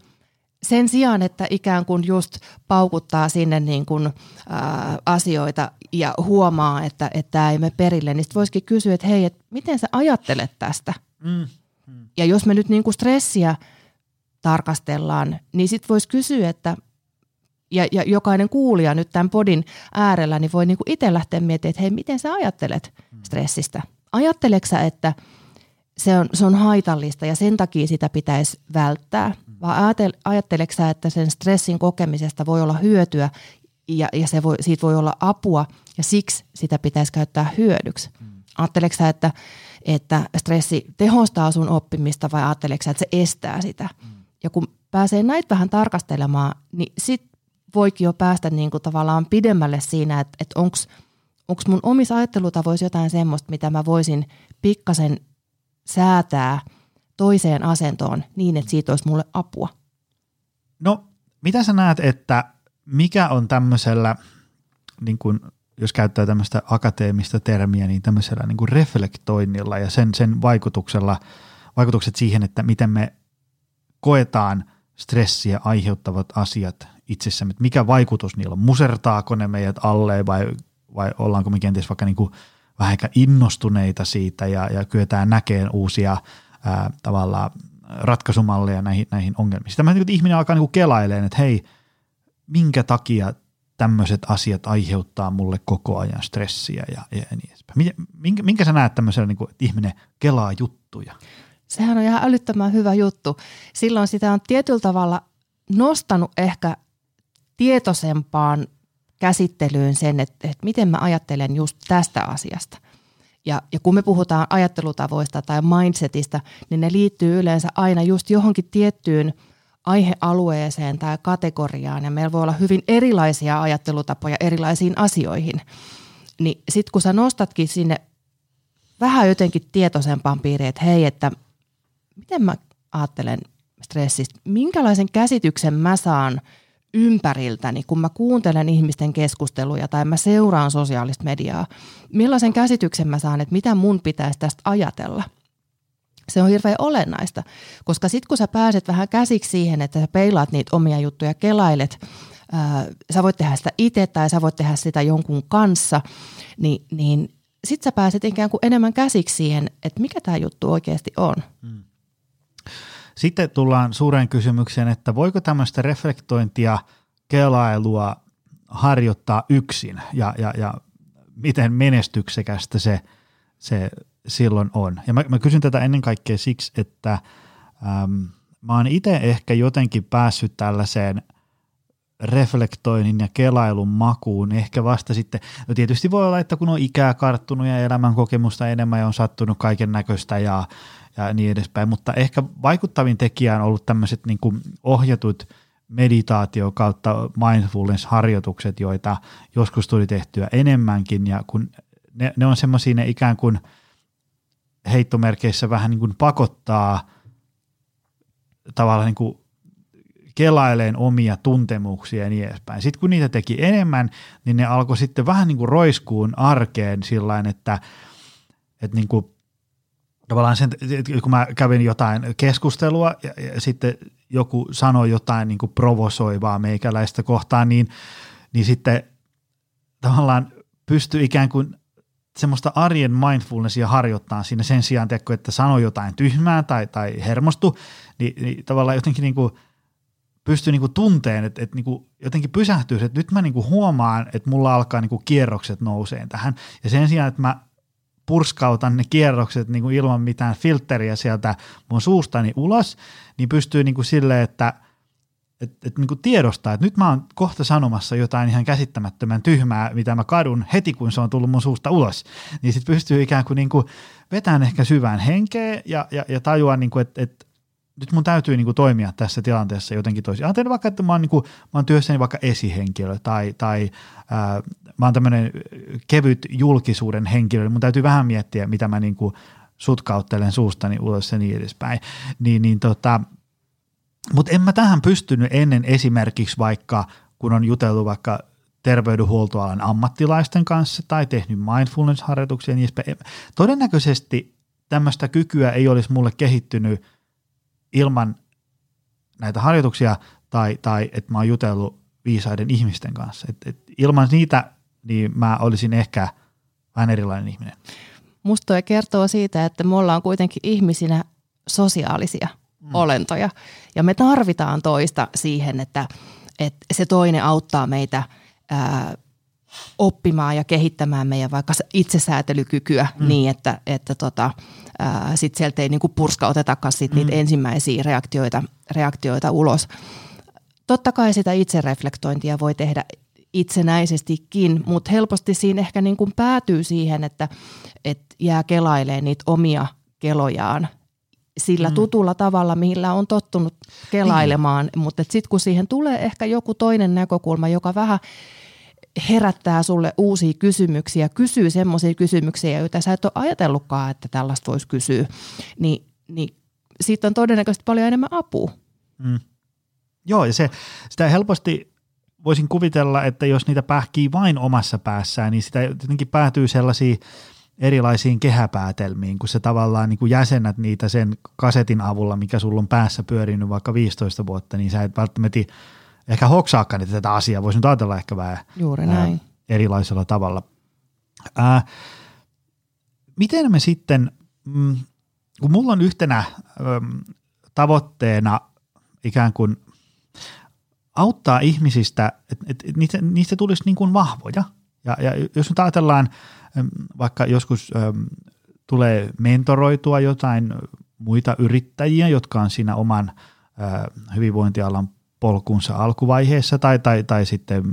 sen sijaan, että ikään kuin just paukuttaa sinne niin kuin, ää, asioita ja huomaa, että, että tämä ei mene perille, niin sitten voisikin kysyä, että hei, että miten sä ajattelet tästä? Mm. Mm. Ja jos me nyt niin kuin stressiä tarkastellaan, niin sitten voisi kysyä, että ja, ja jokainen kuulija nyt tämän podin äärellä, niin voi niin kuin itse lähteä miettimään, että hei, miten sä ajattelet mm. stressistä? Ajatteleksä, että se on, se on haitallista ja sen takia sitä pitäisi välttää? Vai ajatteleksä, että sen stressin kokemisesta voi olla hyötyä ja, ja se voi, siitä voi olla apua ja siksi sitä pitäisi käyttää hyödyksi? Mm. Ajatteleksä, että, että stressi tehostaa sun oppimista vai ajatteleksä, että se estää sitä? Mm. Ja kun pääsee näitä vähän tarkastelemaan, niin sit voikin jo päästä niin kuin tavallaan pidemmälle siinä, että, että onko mun omissa ajattelutavoissa jotain semmoista, mitä mä voisin pikkasen säätää toiseen asentoon niin, että siitä olisi mulle apua. No, mitä sä näet, että mikä on tämmöisellä, niin kuin, jos käyttää tämmöistä akateemista termiä, niin tämmöisellä niin kuin reflektoinnilla ja sen, sen vaikutuksella, vaikutukset siihen, että miten me koetaan stressiä aiheuttavat asiat itsessämme, että mikä vaikutus niillä on, musertaako ne meidät alle vai, vai ollaanko me kenties vaikka niin kuin vähän innostuneita siitä ja, ja kyetään näkemään uusia ää, tavallaan ratkaisumalleja näihin, näihin ongelmiin. Sitä niin ihminen alkaa niin kelailemaan, että hei, minkä takia tämmöiset asiat aiheuttaa mulle koko ajan stressiä ja, ja niin edespäin. Minkä, minkä sä näet tämmöisellä, niin kuin, että ihminen kelaa juttuja? Sehän on ihan älyttömän hyvä juttu. Silloin sitä on tietyllä tavalla nostanut ehkä tietoisempaan käsittelyyn sen, että, että miten mä ajattelen just tästä asiasta. Ja, ja kun me puhutaan ajattelutavoista tai mindsetistä, niin ne liittyy yleensä aina just johonkin tiettyyn aihealueeseen tai kategoriaan. Ja meillä voi olla hyvin erilaisia ajattelutapoja erilaisiin asioihin. Niin sitten kun sä nostatkin sinne vähän jotenkin tietoisempaan piiriin, että hei, että miten mä ajattelen stressistä, minkälaisen käsityksen mä saan – ympäriltäni, kun mä kuuntelen ihmisten keskusteluja tai mä seuraan sosiaalista mediaa, millaisen käsityksen mä saan, että mitä mun pitäisi tästä ajatella. Se on hirveän olennaista, koska sitten kun sä pääset vähän käsiksi siihen, että sä peilaat niitä omia juttuja, kelailet, ää, sä voit tehdä sitä itse tai sä voit tehdä sitä jonkun kanssa, niin, niin sitten sä pääset ikään kuin enemmän käsiksi siihen, että mikä tämä juttu oikeasti on. Hmm. Sitten tullaan suureen kysymykseen, että voiko tämmöistä reflektointia, kelailua harjoittaa yksin ja, ja, ja miten menestyksekästä se, se silloin on. Ja mä, mä kysyn tätä ennen kaikkea siksi, että äm, mä oon itse ehkä jotenkin päässyt tällaiseen reflektoinnin ja kelailun makuun ehkä vasta sitten, no tietysti voi olla, että kun on ikää karttunut ja elämän kokemusta enemmän ja on sattunut kaiken näköistä ja, ja niin edespäin, mutta ehkä vaikuttavin tekijä on ollut tämmöiset niin ohjatut meditaatio kautta mindfulness-harjoitukset, joita joskus tuli tehtyä enemmänkin ja kun ne, ne on semmoisia ne ikään kuin heittomerkeissä vähän niin kuin pakottaa tavallaan niin kuin kelaileen omia tuntemuksia ja niin edespäin. Sitten kun niitä teki enemmän, niin ne alkoi sitten vähän niin kuin roiskuun arkeen sillä että, että niin kuin tavallaan sen, kun mä kävin jotain keskustelua ja, ja sitten joku sanoi jotain niin kuin provosoivaa meikäläistä kohtaan, niin, niin sitten tavallaan pystyy ikään kuin semmoista arjen mindfulnessia harjoittaa siinä sen sijaan, että sanoi jotain tyhmää tai, tai hermostu, niin, niin tavallaan jotenkin niin kuin pystyy niin kuin tunteen, että, että niin kuin jotenkin pysähtyy, että nyt mä niin kuin huomaan, että mulla alkaa niin kuin kierrokset nouseen tähän. Ja sen sijaan, että mä purskautan ne kierrokset niin kuin ilman mitään filtteriä sieltä mun suustani ulos, niin pystyy niin kuin silleen, että että et, niin tiedostaa, että nyt mä oon kohta sanomassa jotain ihan käsittämättömän tyhmää, mitä mä kadun heti, kun se on tullut mun suusta ulos. Niin sitten pystyy ikään kuin, niin kuin vetämään ehkä syvään henkeä ja, ja, ja tajua, niin kuin, että, että nyt mun täytyy niin kuin toimia tässä tilanteessa jotenkin toisin. Ajattelen vaikka, että mä oon, niin kuin, mä oon työssäni vaikka esihenkilö tai, tai ää, mä oon tämmöinen kevyt julkisuuden henkilö, niin mun täytyy vähän miettiä, mitä mä niin kuin sutkauttelen suustani ulos ja niin edespäin. Niin, niin tota, mutta en mä tähän pystynyt ennen esimerkiksi vaikka, kun on jutellut vaikka terveydenhuoltoalan ammattilaisten kanssa tai tehnyt mindfulness-harjoituksia niin edespäin. Todennäköisesti tämmöistä kykyä ei olisi mulle kehittynyt ilman näitä harjoituksia tai, tai että mä oon jutellut viisaiden ihmisten kanssa. Et, et ilman niitä niin mä olisin ehkä vähän erilainen ihminen. Musta toi kertoo siitä, että me ollaan kuitenkin ihmisinä sosiaalisia mm. olentoja ja me tarvitaan toista siihen, että, että se toinen auttaa meitä ää, oppimaan ja kehittämään meidän vaikka itsesäätelykykyä mm. niin, että, että tota, sitten sieltä ei niinku purskautetakaan sit mm. niitä ensimmäisiä reaktioita, reaktioita ulos. Totta kai sitä itsereflektointia voi tehdä itsenäisestikin, mutta helposti siinä ehkä niin kuin päätyy siihen, että, että jää kelailemaan niitä omia kelojaan sillä mm. tutulla tavalla, millä on tottunut kelailemaan, niin. mutta sitten kun siihen tulee ehkä joku toinen näkökulma, joka vähän herättää sulle uusia kysymyksiä, kysyy semmoisia kysymyksiä, joita sä et ole ajatellutkaan, että tällaista voisi kysyä, niin, niin siitä on todennäköisesti paljon enemmän apua. Mm. Joo, ja se, sitä helposti voisin kuvitella, että jos niitä pähkii vain omassa päässään, niin sitä jotenkin päätyy sellaisiin erilaisiin kehäpäätelmiin, kun sä tavallaan niin kuin jäsennät niitä sen kasetin avulla, mikä sulla on päässä pyörinyt vaikka 15 vuotta, niin sä et välttämättä ehkä hoksaakaan että tätä asiaa, voisi nyt ajatella ehkä vähän Juuri näin. Ää, erilaisella tavalla. Ää, miten me sitten, mm, kun mulla on yhtenä äm, tavoitteena ikään kuin auttaa ihmisistä, että et, niistä, niistä tulisi niin kuin vahvoja. Ja, ja jos nyt ajatellaan, vaikka joskus äm, tulee mentoroitua jotain muita yrittäjiä, jotka on siinä oman hyvinvointialan polkunsa alkuvaiheessa tai, tai, tai sitten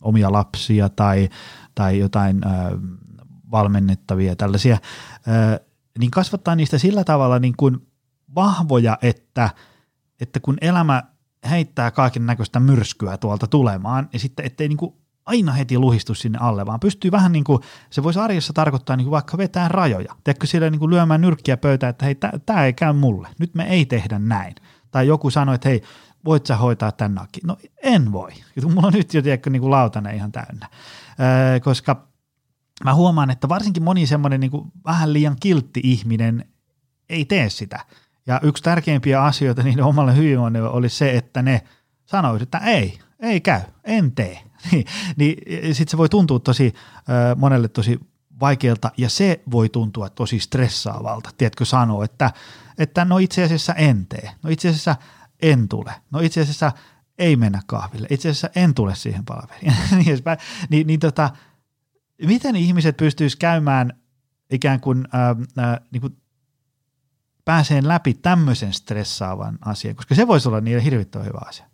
omia lapsia tai, tai jotain ä, valmennettavia tällaisia, ä, niin kasvattaa niistä sillä tavalla niin kuin vahvoja, että, että kun elämä heittää kaiken näköistä myrskyä tuolta tulemaan, ja sitten ettei niin kuin aina heti luhistu sinne alle, vaan pystyy vähän niin kuin, se voisi arjessa tarkoittaa niin kuin vaikka vetää rajoja. Tiedätkö siellä niin kuin lyömään nyrkkiä pöytään, että hei, tämä ei käy mulle, nyt me ei tehdä näin. Tai joku sanoi, että hei, voit sä hoitaa tämän nakin? No en voi. Mulla on nyt jo tiedätkö, niin kuin lautana ihan täynnä. Öö, koska mä huomaan, että varsinkin moni semmoinen niin kuin vähän liian kiltti ihminen ei tee sitä. Ja yksi tärkeimpiä asioita niiden omalle hyvinvoinnille oli se, että ne sanoisivat, että ei, ei käy, en tee. niin, niin sitten se voi tuntua tosi äh, monelle tosi vaikealta ja se voi tuntua tosi stressaavalta, tiedätkö sanoa, että, että no itse asiassa en tee, no itse asiassa en tule, no itse asiassa ei mennä kahville, itse asiassa en tule siihen palveliin. niin, niin, tota, miten ihmiset pystyisivät käymään ikään kuin, äh, äh, niin kuin pääseen läpi tämmöisen stressaavan asian, koska se voisi olla niille hirvittävän hyvä asia.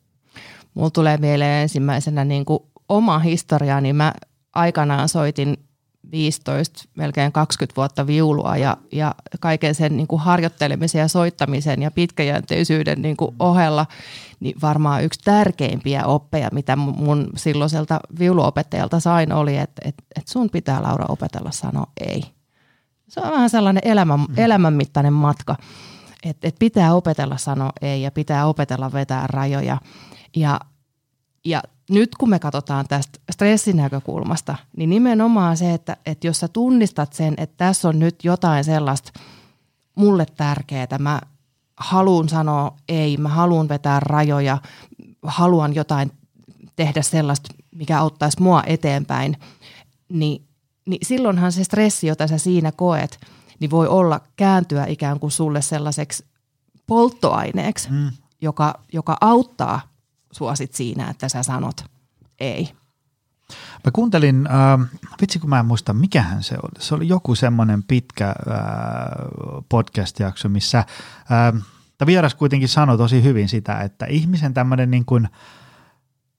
Mulla tulee mieleen ensimmäisenä niin kuin oma historia, niin mä aikanaan soitin 15, melkein 20 vuotta viulua ja, ja kaiken sen niin kuin harjoittelemisen ja soittamisen ja pitkäjänteisyyden niin kuin ohella, niin varmaan yksi tärkeimpiä oppeja, mitä mun silloiselta viuluopettajalta sain, oli, että, että, että sun pitää Laura opetella sanoa ei. Se on vähän sellainen elämän, mm. elämänmittainen matka, että, että pitää opetella sanoa ei ja pitää opetella vetää rajoja. Ja, ja nyt kun me katsotaan tästä stressin näkökulmasta, niin nimenomaan se, että, että jos sä tunnistat sen, että tässä on nyt jotain sellaista mulle tärkeää, mä haluan sanoa ei, mä haluan vetää rajoja, haluan jotain tehdä sellaista, mikä auttaisi mua eteenpäin, niin, niin silloinhan se stressi, jota sä siinä koet, niin voi olla kääntyä ikään kuin sulle sellaiseksi polttoaineeksi, mm. joka, joka auttaa sua sit siinä, että sä sanot ei. Mä kuuntelin, äh, vitsi kun mä en muista mikähän se oli, se oli joku semmoinen pitkä äh, podcast-jakso, missä äh, vieras kuitenkin sanoi tosi hyvin sitä, että ihmisen tämmöinen niin kuin,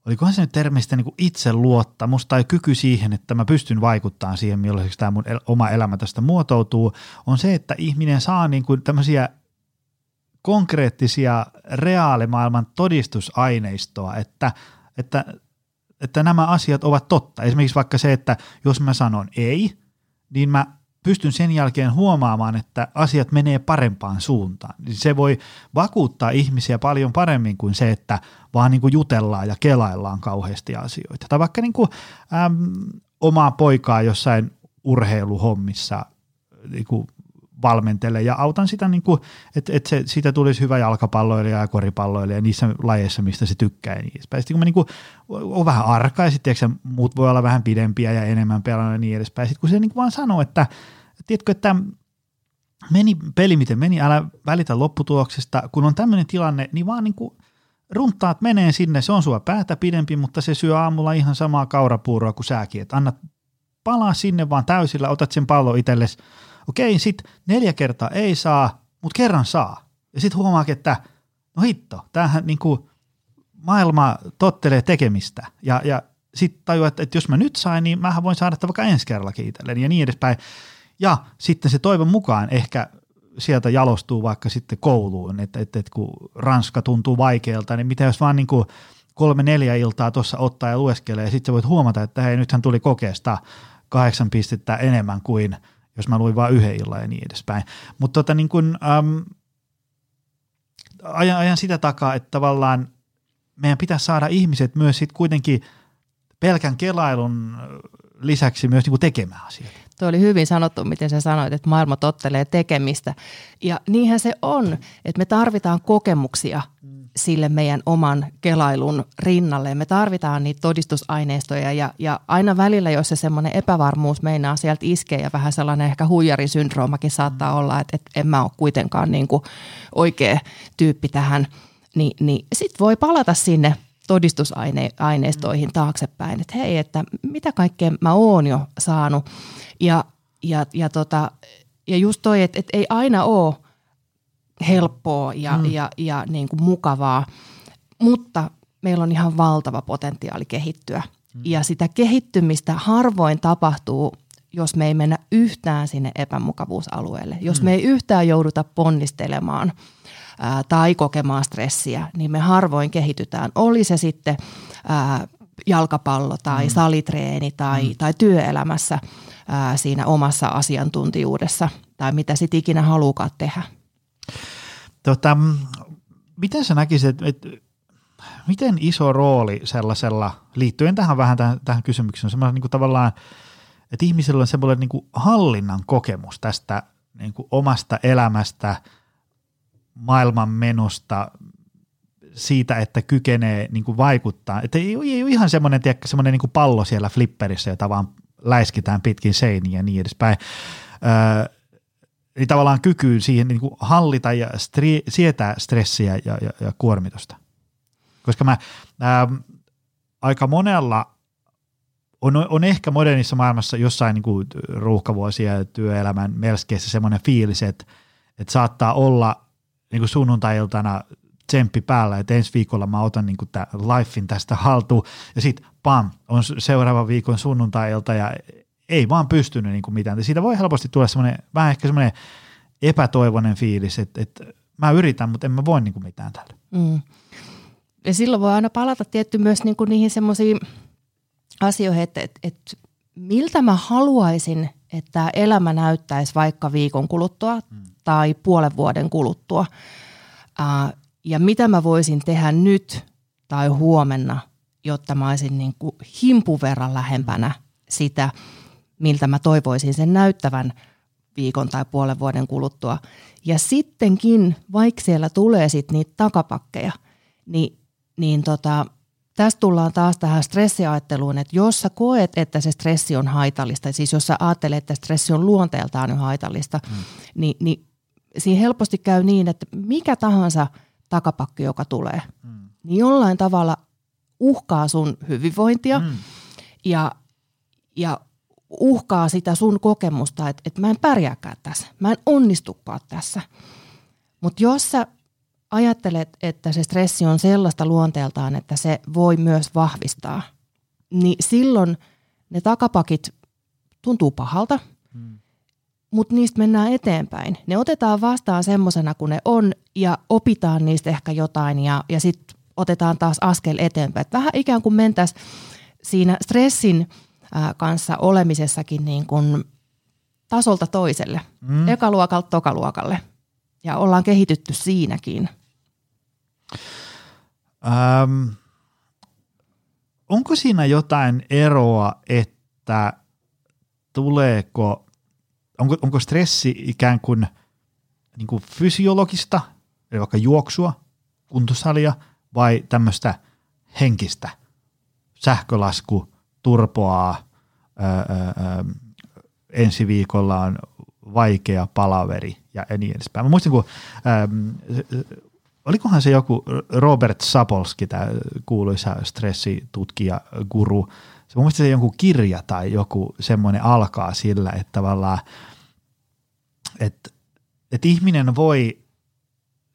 olikohan se nyt termistä niin kuin itseluottamus tai kyky siihen, että mä pystyn vaikuttamaan siihen, millaiseksi tämä mun el- oma elämä tästä muotoutuu, on se, että ihminen saa niin kuin tämmöisiä konkreettisia reaalimaailman todistusaineistoa, että, että, että nämä asiat ovat totta. Esimerkiksi vaikka se, että jos mä sanon ei, niin mä pystyn sen jälkeen huomaamaan, että asiat menee parempaan suuntaan. Se voi vakuuttaa ihmisiä paljon paremmin kuin se, että vaan niin kuin jutellaan ja kelaillaan kauheasti asioita. Tai vaikka niin kuin, äm, omaa poikaa jossain urheiluhommissa niin kuin valmentele ja autan sitä, niin kuin, että, että se, siitä tulisi hyvä jalkapalloilija ja koripalloilija niissä lajeissa, mistä se tykkää ja niin edespäin. Sitten kun mä niin kuin, on vähän arka ja sitten muut voi olla vähän pidempiä ja enemmän pelannut ja niin edespäin. Sitten kun se niin kuin vaan sanoo, että tiedätkö, että meni peli miten meni, älä välitä lopputuloksesta. Kun on tämmöinen tilanne, niin vaan niin kuin runtaat menee sinne, se on sua päätä pidempi, mutta se syö aamulla ihan samaa kaurapuuroa kuin säkin, että annat palaa sinne vaan täysillä, otat sen pallon itsellesi, okei, sit neljä kertaa ei saa, mutta kerran saa. Ja sitten huomaakin, että no hitto, tämähän niin kuin maailma tottelee tekemistä. Ja, ja sitten tajuaa, että, että jos mä nyt sain, niin mä voin saada vaikka ensi kerrallakin itselleni ja niin edespäin. Ja sitten se toivon mukaan ehkä sieltä jalostuu vaikka sitten kouluun, että, että, että kun Ranska tuntuu vaikealta, niin mitä jos vaan niin kuin kolme neljä iltaa tuossa ottaa ja lueskelee ja sitten voit huomata, että hei nythän tuli kokeesta kahdeksan pistettä enemmän kuin jos mä luin vain yhden illan ja niin edespäin. Mutta tota niin kuin, äm, ajan, ajan sitä takaa, että tavallaan meidän pitäisi saada ihmiset myös sit kuitenkin pelkän kelailun lisäksi myös niin kuin tekemään asioita. Tuo oli hyvin sanottu, miten sä sanoit, että maailma tottelee tekemistä. Ja niinhän se on, että me tarvitaan kokemuksia sille meidän oman kelailun rinnalle. Me tarvitaan niitä todistusaineistoja ja, ja aina välillä, jos se semmoinen epävarmuus meinaa sieltä iskee ja vähän sellainen ehkä huijarisyndroomakin saattaa olla, että, että en mä ole kuitenkaan niin kuin oikea tyyppi tähän, niin, niin sitten voi palata sinne todistusaineistoihin taaksepäin, että hei, että mitä kaikkea mä oon jo saanut. Ja, ja, ja, tota, ja just toi, että, että ei aina ole helppoa ja, mm. ja, ja niin kuin mukavaa, mutta meillä on ihan valtava potentiaali kehittyä. Mm. Ja sitä kehittymistä harvoin tapahtuu, jos me ei mennä yhtään sinne epämukavuusalueelle, jos mm. me ei yhtään jouduta ponnistelemaan – ää, tai kokemaan stressiä, niin me harvoin kehitytään. Oli se sitten ää, jalkapallo tai mm. salitreeni tai, mm. tai työelämässä ää, siinä omassa asiantuntijuudessa tai mitä sitten ikinä haluukaan tehdä. Tota, miten sä näkisit, että miten iso rooli sellaisella, liittyen tähän vähän tähän, tähän kysymykseen, semmoinen niin kuin tavallaan, että ihmisellä on semmoinen niin kuin hallinnan kokemus tästä niin kuin omasta elämästä – maailman menosta, siitä, että kykenee niin kuin vaikuttaa. Että ei, ei ole ihan semmoinen, tiedätkö, semmoinen niin kuin pallo siellä flipperissä, jota vaan läiskitään pitkin seiniä ja niin edespäin. Öö, eli tavallaan kyky siihen niin kuin hallita ja stri, sietää stressiä ja, ja, ja kuormitusta. Koska mä ää, aika monella on, on ehkä modernissa maailmassa jossain niin kuin ruuhkavuosia ja työelämän melskeissä semmoinen fiilis, että, että saattaa olla niin kuin sunnuntai-iltana tsemppi päällä, että ensi viikolla mä otan niin tämän lifein tästä haltuun ja sitten pam, on seuraava viikon sunnuntai-ilta ja ei vaan pystynyt niin kuin mitään. Siitä voi helposti tulla semmoinen, vähän ehkä semmoinen epätoivoinen fiilis, että, että mä yritän, mutta en mä voi niin kuin mitään täällä. Mm. Ja silloin voi aina palata tietty myös niin kuin niihin semmoisiin asioihin, että, että, että miltä mä haluaisin, että elämä näyttäisi vaikka viikon kuluttua mm. tai puolen vuoden kuluttua. Ää, ja mitä mä voisin tehdä nyt tai huomenna, jotta mä olisin niin kuin himpun verran lähempänä sitä, miltä mä toivoisin sen näyttävän viikon tai puolen vuoden kuluttua. Ja sittenkin, vaikka siellä tulee sitten niitä takapakkeja, niin, niin tota, Tästä tullaan taas tähän stressiajatteluun, että jos sä koet, että se stressi on haitallista, siis jos sä ajattelet, että stressi on luonteeltaan jo haitallista, mm. niin, niin siinä helposti käy niin, että mikä tahansa takapakki, joka tulee, mm. niin jollain tavalla uhkaa sun hyvinvointia mm. ja, ja uhkaa sitä sun kokemusta, että, että mä en pärjääkään tässä, mä en onnistukaan tässä. Mutta jos sä ajattelet, että se stressi on sellaista luonteeltaan, että se voi myös vahvistaa, niin silloin ne takapakit tuntuu pahalta, hmm. mutta niistä mennään eteenpäin. Ne otetaan vastaan semmoisena kuin ne on ja opitaan niistä ehkä jotain ja, ja sitten otetaan taas askel eteenpäin. Et vähän ikään kuin mentäisiin siinä stressin kanssa olemisessakin niin kuin tasolta toiselle, mm. ekaluokalta tokaluokalle. Ja ollaan kehitytty siinäkin. Ähm, onko siinä jotain eroa, että tuleeko, onko, onko stressi ikään kuin, niin kuin fysiologista, eli vaikka juoksua, kuntosalia, vai tämmöistä henkistä, sähkölasku, turpoaa, öö, öö, ensi viikolla on vaikea palaveri ja niin edespäin. Mä muistin, kun ähm, olikohan se joku Robert Sapolski, tämä kuuluisa stressitutkija, guru, se mun se jonkun kirja tai joku semmoinen alkaa sillä, että tavallaan, että, että ihminen voi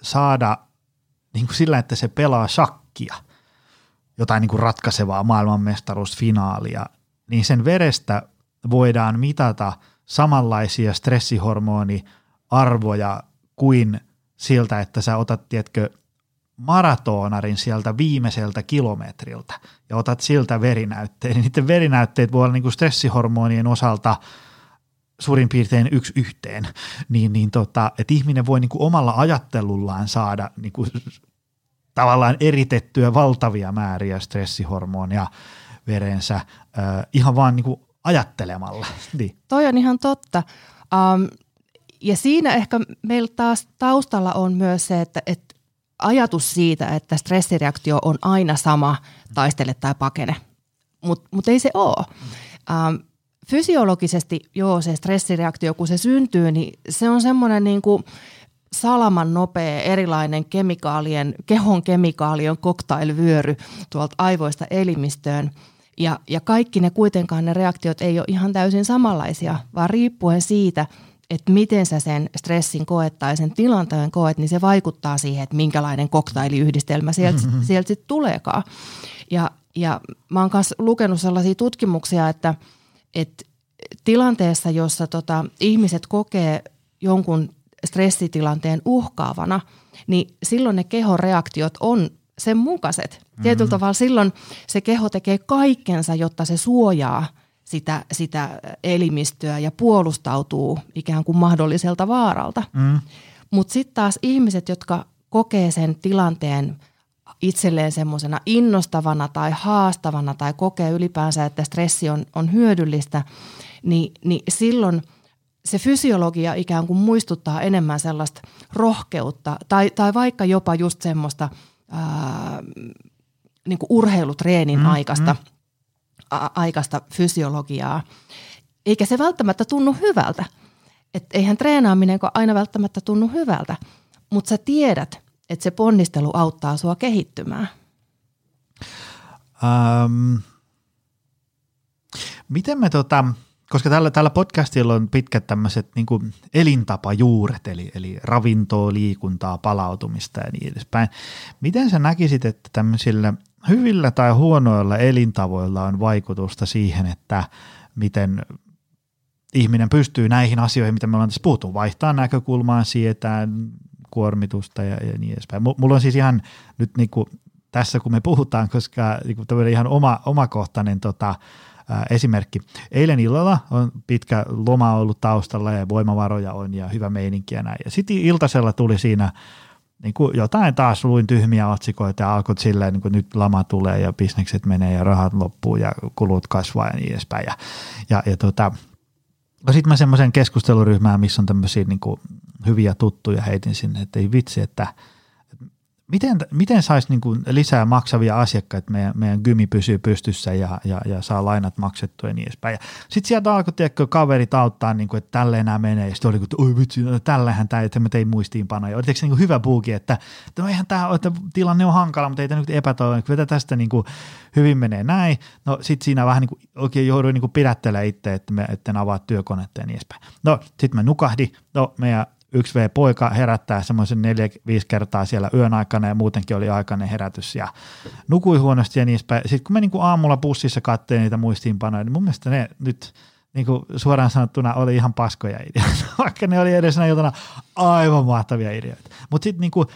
saada niin kuin sillä, että se pelaa shakkia, jotain niin kuin ratkaisevaa maailmanmestaruusfinaalia, niin sen verestä voidaan mitata samanlaisia stressihormoniarvoja kuin siltä, että sä otat, tiedätkö, maratonarin sieltä viimeiseltä kilometriltä ja otat siltä verinäytteen, niiden verinäytteet voi olla niin kuin stressihormonien osalta suurin piirtein yksi yhteen, niin, niin tota, että ihminen voi niin kuin omalla ajattelullaan saada niin kuin, tavallaan eritettyä valtavia määriä stressihormonia verensä äh, ihan vaan niin kuin ajattelemalla. Niin. Toi on ihan totta. Um, ja siinä ehkä meillä taas taustalla on myös se, että, että ajatus siitä, että stressireaktio on aina sama, taistele tai pakene. Mutta mut ei se ole. Um, fysiologisesti joo, se stressireaktio, kun se syntyy, niin se on semmoinen niin kuin salaman nopea erilainen kemikaalien, kehon kemikaalien koktailvyöry tuolta aivoista elimistöön – ja, ja kaikki ne kuitenkaan ne reaktiot ei ole ihan täysin samanlaisia, vaan riippuen siitä, että miten sä sen stressin koet tai sen tilanteen koet, niin se vaikuttaa siihen, että minkälainen koktailiyhdistelmä sieltä, mm-hmm. sieltä sitten tuleekaan. Ja, ja mä oon myös lukenut sellaisia tutkimuksia, että, että tilanteessa, jossa tota, ihmiset kokee jonkun stressitilanteen uhkaavana, niin silloin ne kehon reaktiot on sen mukaiset. Mm-hmm. Tietyllä tavalla silloin se keho tekee kaikkensa, jotta se suojaa sitä, sitä elimistöä ja puolustautuu ikään kuin mahdolliselta vaaralta. Mm. Mutta sitten taas ihmiset, jotka kokee sen tilanteen itselleen semmoisena innostavana tai haastavana tai kokee ylipäänsä, että stressi on, on hyödyllistä, niin, niin silloin se fysiologia ikään kuin muistuttaa enemmän sellaista rohkeutta tai, tai vaikka jopa just semmoista – ää, niin kuin urheilutreenin mm, aikaista, mm. A, aikaista fysiologiaa. Eikä se välttämättä tunnu hyvältä. Et eihän treenaaminen aina välttämättä tunnu hyvältä, mutta sä tiedät, että se ponnistelu auttaa sua kehittymään. Um, miten me tota, koska tällä, tällä podcastilla on pitkät tämmöiset niin elintapajuuret, eli, eli ravintoa, liikuntaa, palautumista ja niin edespäin. Miten sä näkisit, että tämmöisillä hyvillä tai huonoilla elintavoilla on vaikutusta siihen, että miten ihminen pystyy näihin asioihin, mitä me ollaan tässä puhuttu, vaihtaa näkökulmaa, sietää kuormitusta ja, ja niin edespäin. Mulla on siis ihan nyt niin kuin tässä, kun me puhutaan, koska niin kuin ihan oma, omakohtainen tota, esimerkki. Eilen illalla on pitkä loma ollut taustalla ja voimavaroja on ja hyvä meininki ja näin. Ja sitten iltasella tuli siinä niin kuin jotain taas luin tyhmiä otsikoita ja alkoi silleen, niin kuin nyt lama tulee ja bisnekset menee ja rahat loppuu ja kulut kasvaa ja niin edespäin. Ja, ja, ja tota, no sitten mä semmoisen keskusteluryhmään, missä on tämmöisiä niin kuin hyviä tuttuja heitin sinne, että ei vitsi, että – miten, miten saisi niin kuin lisää maksavia asiakkaita, että meidän, meidän gymi pysyy pystyssä ja, ja, ja saa lainat maksettua ja niin edespäin. Sitten sieltä alkoi tiedätkö, kaverit auttaa, niin kuin, että tälleen nämä menee. Sitten oli, että oi vitsi, no, tällähän tämä, että mä tein muistiinpanoja. Se niin hyvä puuki, että, että no eihän tämä, että tilanne on hankala, mutta ei tämä nyt epätoivon, että tästä niin kuin hyvin menee näin. No sitten siinä vähän niin kuin, oikein jouduin niin pidättelemään itse, että, me, etten avaa työkonetta ja niin edespäin. No sitten mä nukahdin, no meidän yksi v poika herättää semmoisen neljä, viisi kertaa siellä yön aikana ja muutenkin oli aikainen herätys ja nukui huonosti ja niin Sitten kun me niin kuin aamulla bussissa katsoin niitä muistiinpanoja, niin mun mielestä ne nyt niin kuin suoraan sanottuna oli ihan paskoja ideoita, vaikka ne oli edellisenä iltana aivan mahtavia ideoita. Mutta sitten niin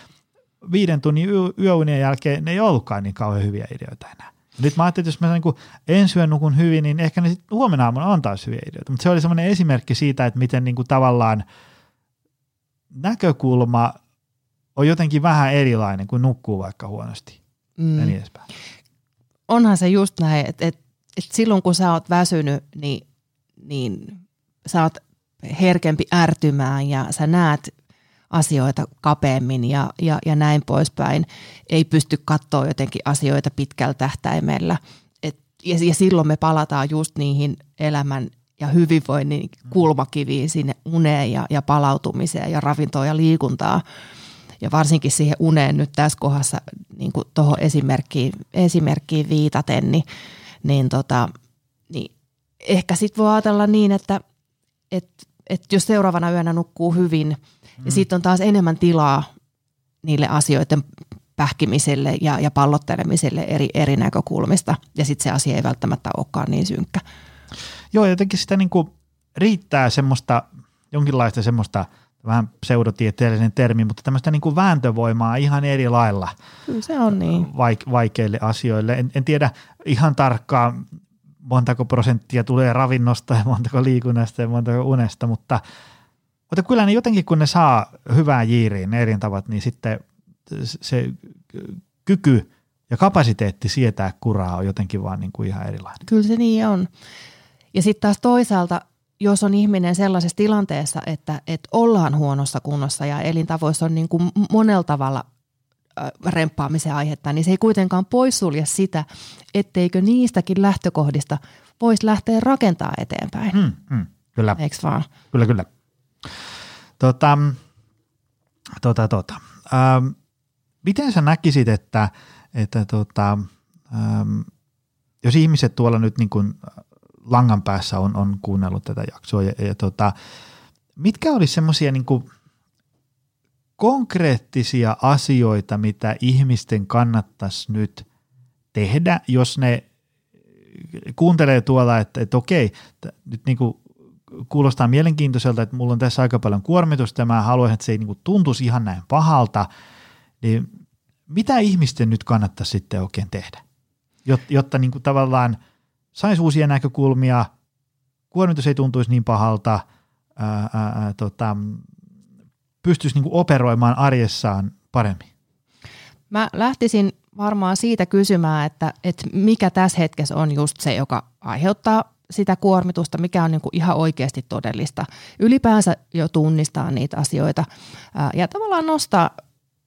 viiden tunnin yö, yöunien jälkeen ne ei ollutkaan niin kauhean hyviä ideoita enää. Nyt mä ajattelin, että jos mä niin ensi yön nukun hyvin, niin ehkä ne sitten huomenna aamuna on taas hyviä ideoita. Mutta se oli semmoinen esimerkki siitä, että miten niin kuin tavallaan näkökulma on jotenkin vähän erilainen, kuin nukkuu vaikka huonosti mm. ja niin edespäin. Onhan se just näin, että, että, että silloin kun sä oot väsynyt, niin, niin sä oot herkempi ärtymään ja sä näet asioita kapeammin ja, ja, ja näin poispäin. Ei pysty katsoa jotenkin asioita pitkällä tähtäimellä. Et, ja, ja silloin me palataan just niihin elämän ja hyvinvoinnin kulmakiviin sinne uneen ja, ja palautumiseen ja ravintoon ja liikuntaa. Ja varsinkin siihen uneen nyt tässä kohdassa niin tuohon esimerkkiin, esimerkkiin viitaten, niin, niin, tota, niin ehkä sitten voi ajatella niin, että et, et jos seuraavana yönä nukkuu hyvin – ja sitten on taas enemmän tilaa niille asioiden pähkimiselle ja, ja pallottelemiselle eri, eri näkökulmista. Ja sitten se asia ei välttämättä olekaan niin synkkä. Joo, jotenkin sitä niin kuin riittää semmoista, jonkinlaista semmoista vähän pseudotieteellinen termi, mutta tämmöistä niin kuin vääntövoimaa ihan eri lailla. Kyllä se on niin. Vaik- vaikeille asioille. En, en tiedä ihan tarkkaan, montako prosenttia tulee ravinnosta ja montako liikunnasta ja montako unesta, mutta – mutta kyllä ne jotenkin, kun ne saa hyvää jiiriin, ne eri tavat, niin sitten se kyky ja kapasiteetti sietää kuraa on jotenkin vaan niin kuin ihan erilainen. Kyllä se niin on. Ja sitten taas toisaalta, jos on ihminen sellaisessa tilanteessa, että, että ollaan huonossa kunnossa ja elintavoissa on niin kuin monella tavalla remppaamisen aihetta, niin se ei kuitenkaan poissulje sitä, etteikö niistäkin lähtökohdista voisi lähteä rakentaa eteenpäin. Hmm, hmm, kyllä. Eikö vaan? Kyllä, kyllä. Tota, tota, tota. Ähm, miten sä näkisit, että, että tota, ähm, jos ihmiset tuolla nyt niin kuin langan päässä on, on kuunnellut tätä jaksoa, ja, ja tota, mitkä olisi semmoisia niin konkreettisia asioita, mitä ihmisten kannattaisi nyt tehdä, jos ne kuuntelee tuolla, että, että okei, nyt niin kuin kuulostaa mielenkiintoiselta, että mulla on tässä aika paljon kuormitusta ja mä haluaisin, että se ei niin tuntuisi ihan näin pahalta, niin mitä ihmisten nyt kannattaisi sitten oikein tehdä, jotta, jotta niin kuin tavallaan saisi uusia näkökulmia, kuormitus ei tuntuisi niin pahalta, ää, ää, tota, pystyisi niin operoimaan arjessaan paremmin? Mä lähtisin varmaan siitä kysymään, että, että mikä tässä hetkessä on just se, joka aiheuttaa sitä kuormitusta, mikä on niin kuin ihan oikeasti todellista. Ylipäänsä jo tunnistaa niitä asioita ja tavallaan nostaa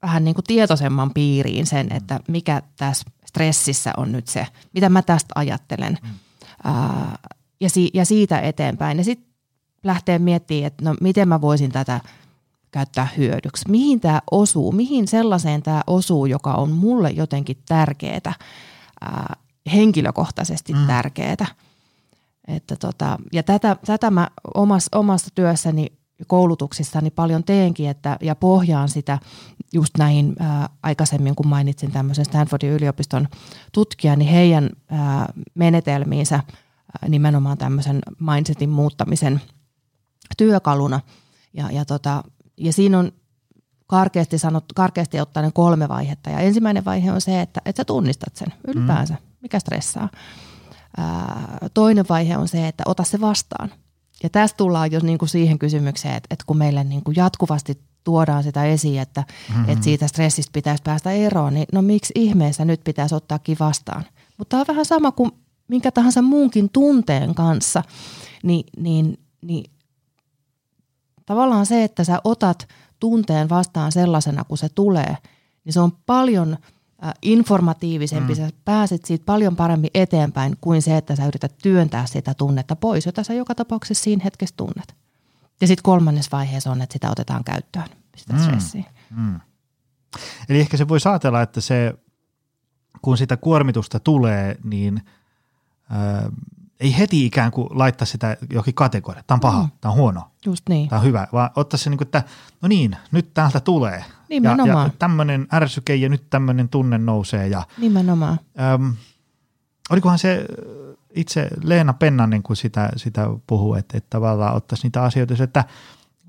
vähän niin kuin tietoisemman piiriin sen, että mikä tässä stressissä on nyt se, mitä mä tästä ajattelen. Mm. ja, si- ja siitä eteenpäin. Ja sitten lähtee miettimään, että no miten mä voisin tätä käyttää hyödyksi. Mihin tämä osuu, mihin sellaiseen tämä osuu, joka on mulle jotenkin tärkeää, henkilökohtaisesti mm. tärkeää. Että tota, ja tätä, tätä mä omassa, omassa työssäni koulutuksissani paljon teenkin että, ja pohjaan sitä just näihin ää, aikaisemmin, kun mainitsin tämmöisen Stanfordin yliopiston tutkijan, niin heidän ää, menetelmiinsä ää, nimenomaan tämmöisen mindsetin muuttamisen työkaluna. Ja, ja, tota, ja siinä on karkeasti, sanottu, karkeasti ottaen kolme vaihetta. Ja ensimmäinen vaihe on se, että, että sä tunnistat sen ylipäänsä, mm. mikä stressaa toinen vaihe on se, että ota se vastaan. Ja tästä tullaan jo niin kuin siihen kysymykseen, että, että kun meille niin kuin jatkuvasti tuodaan sitä esiin, että, mm-hmm. että siitä stressistä pitäisi päästä eroon, niin no miksi ihmeessä nyt pitäisi ottaakin vastaan? Mutta tämä on vähän sama kuin minkä tahansa muunkin tunteen kanssa, niin, niin, niin tavallaan se, että sä otat tunteen vastaan sellaisena kuin se tulee, niin se on paljon – informatiivisempi, mm. sä pääset siitä paljon paremmin eteenpäin kuin se, että sä yrität työntää sitä tunnetta pois, jota sä joka tapauksessa siinä hetkessä tunnet. Ja sitten kolmannes vaiheessa on, että sitä otetaan käyttöön, sitä mm. stressiä. Mm. Eli ehkä se voi ajatella, että se, kun sitä kuormitusta tulee, niin äh, ei heti ikään kuin laittaa sitä johonkin kategoria. Tämä on paha, mm. tämä on huono, Just niin. tämä on hyvä, vaan ottaa se niin kuin, että no niin, nyt täältä tulee. Nimenomaan. Ja, ja tämmöinen ärsyke ja nyt tämmöinen tunne nousee. Ja, Nimenomaan. äm, olikohan se itse Leena Pennanen, kun sitä, sitä puhuu, että, että tavallaan ottaisi niitä asioita, että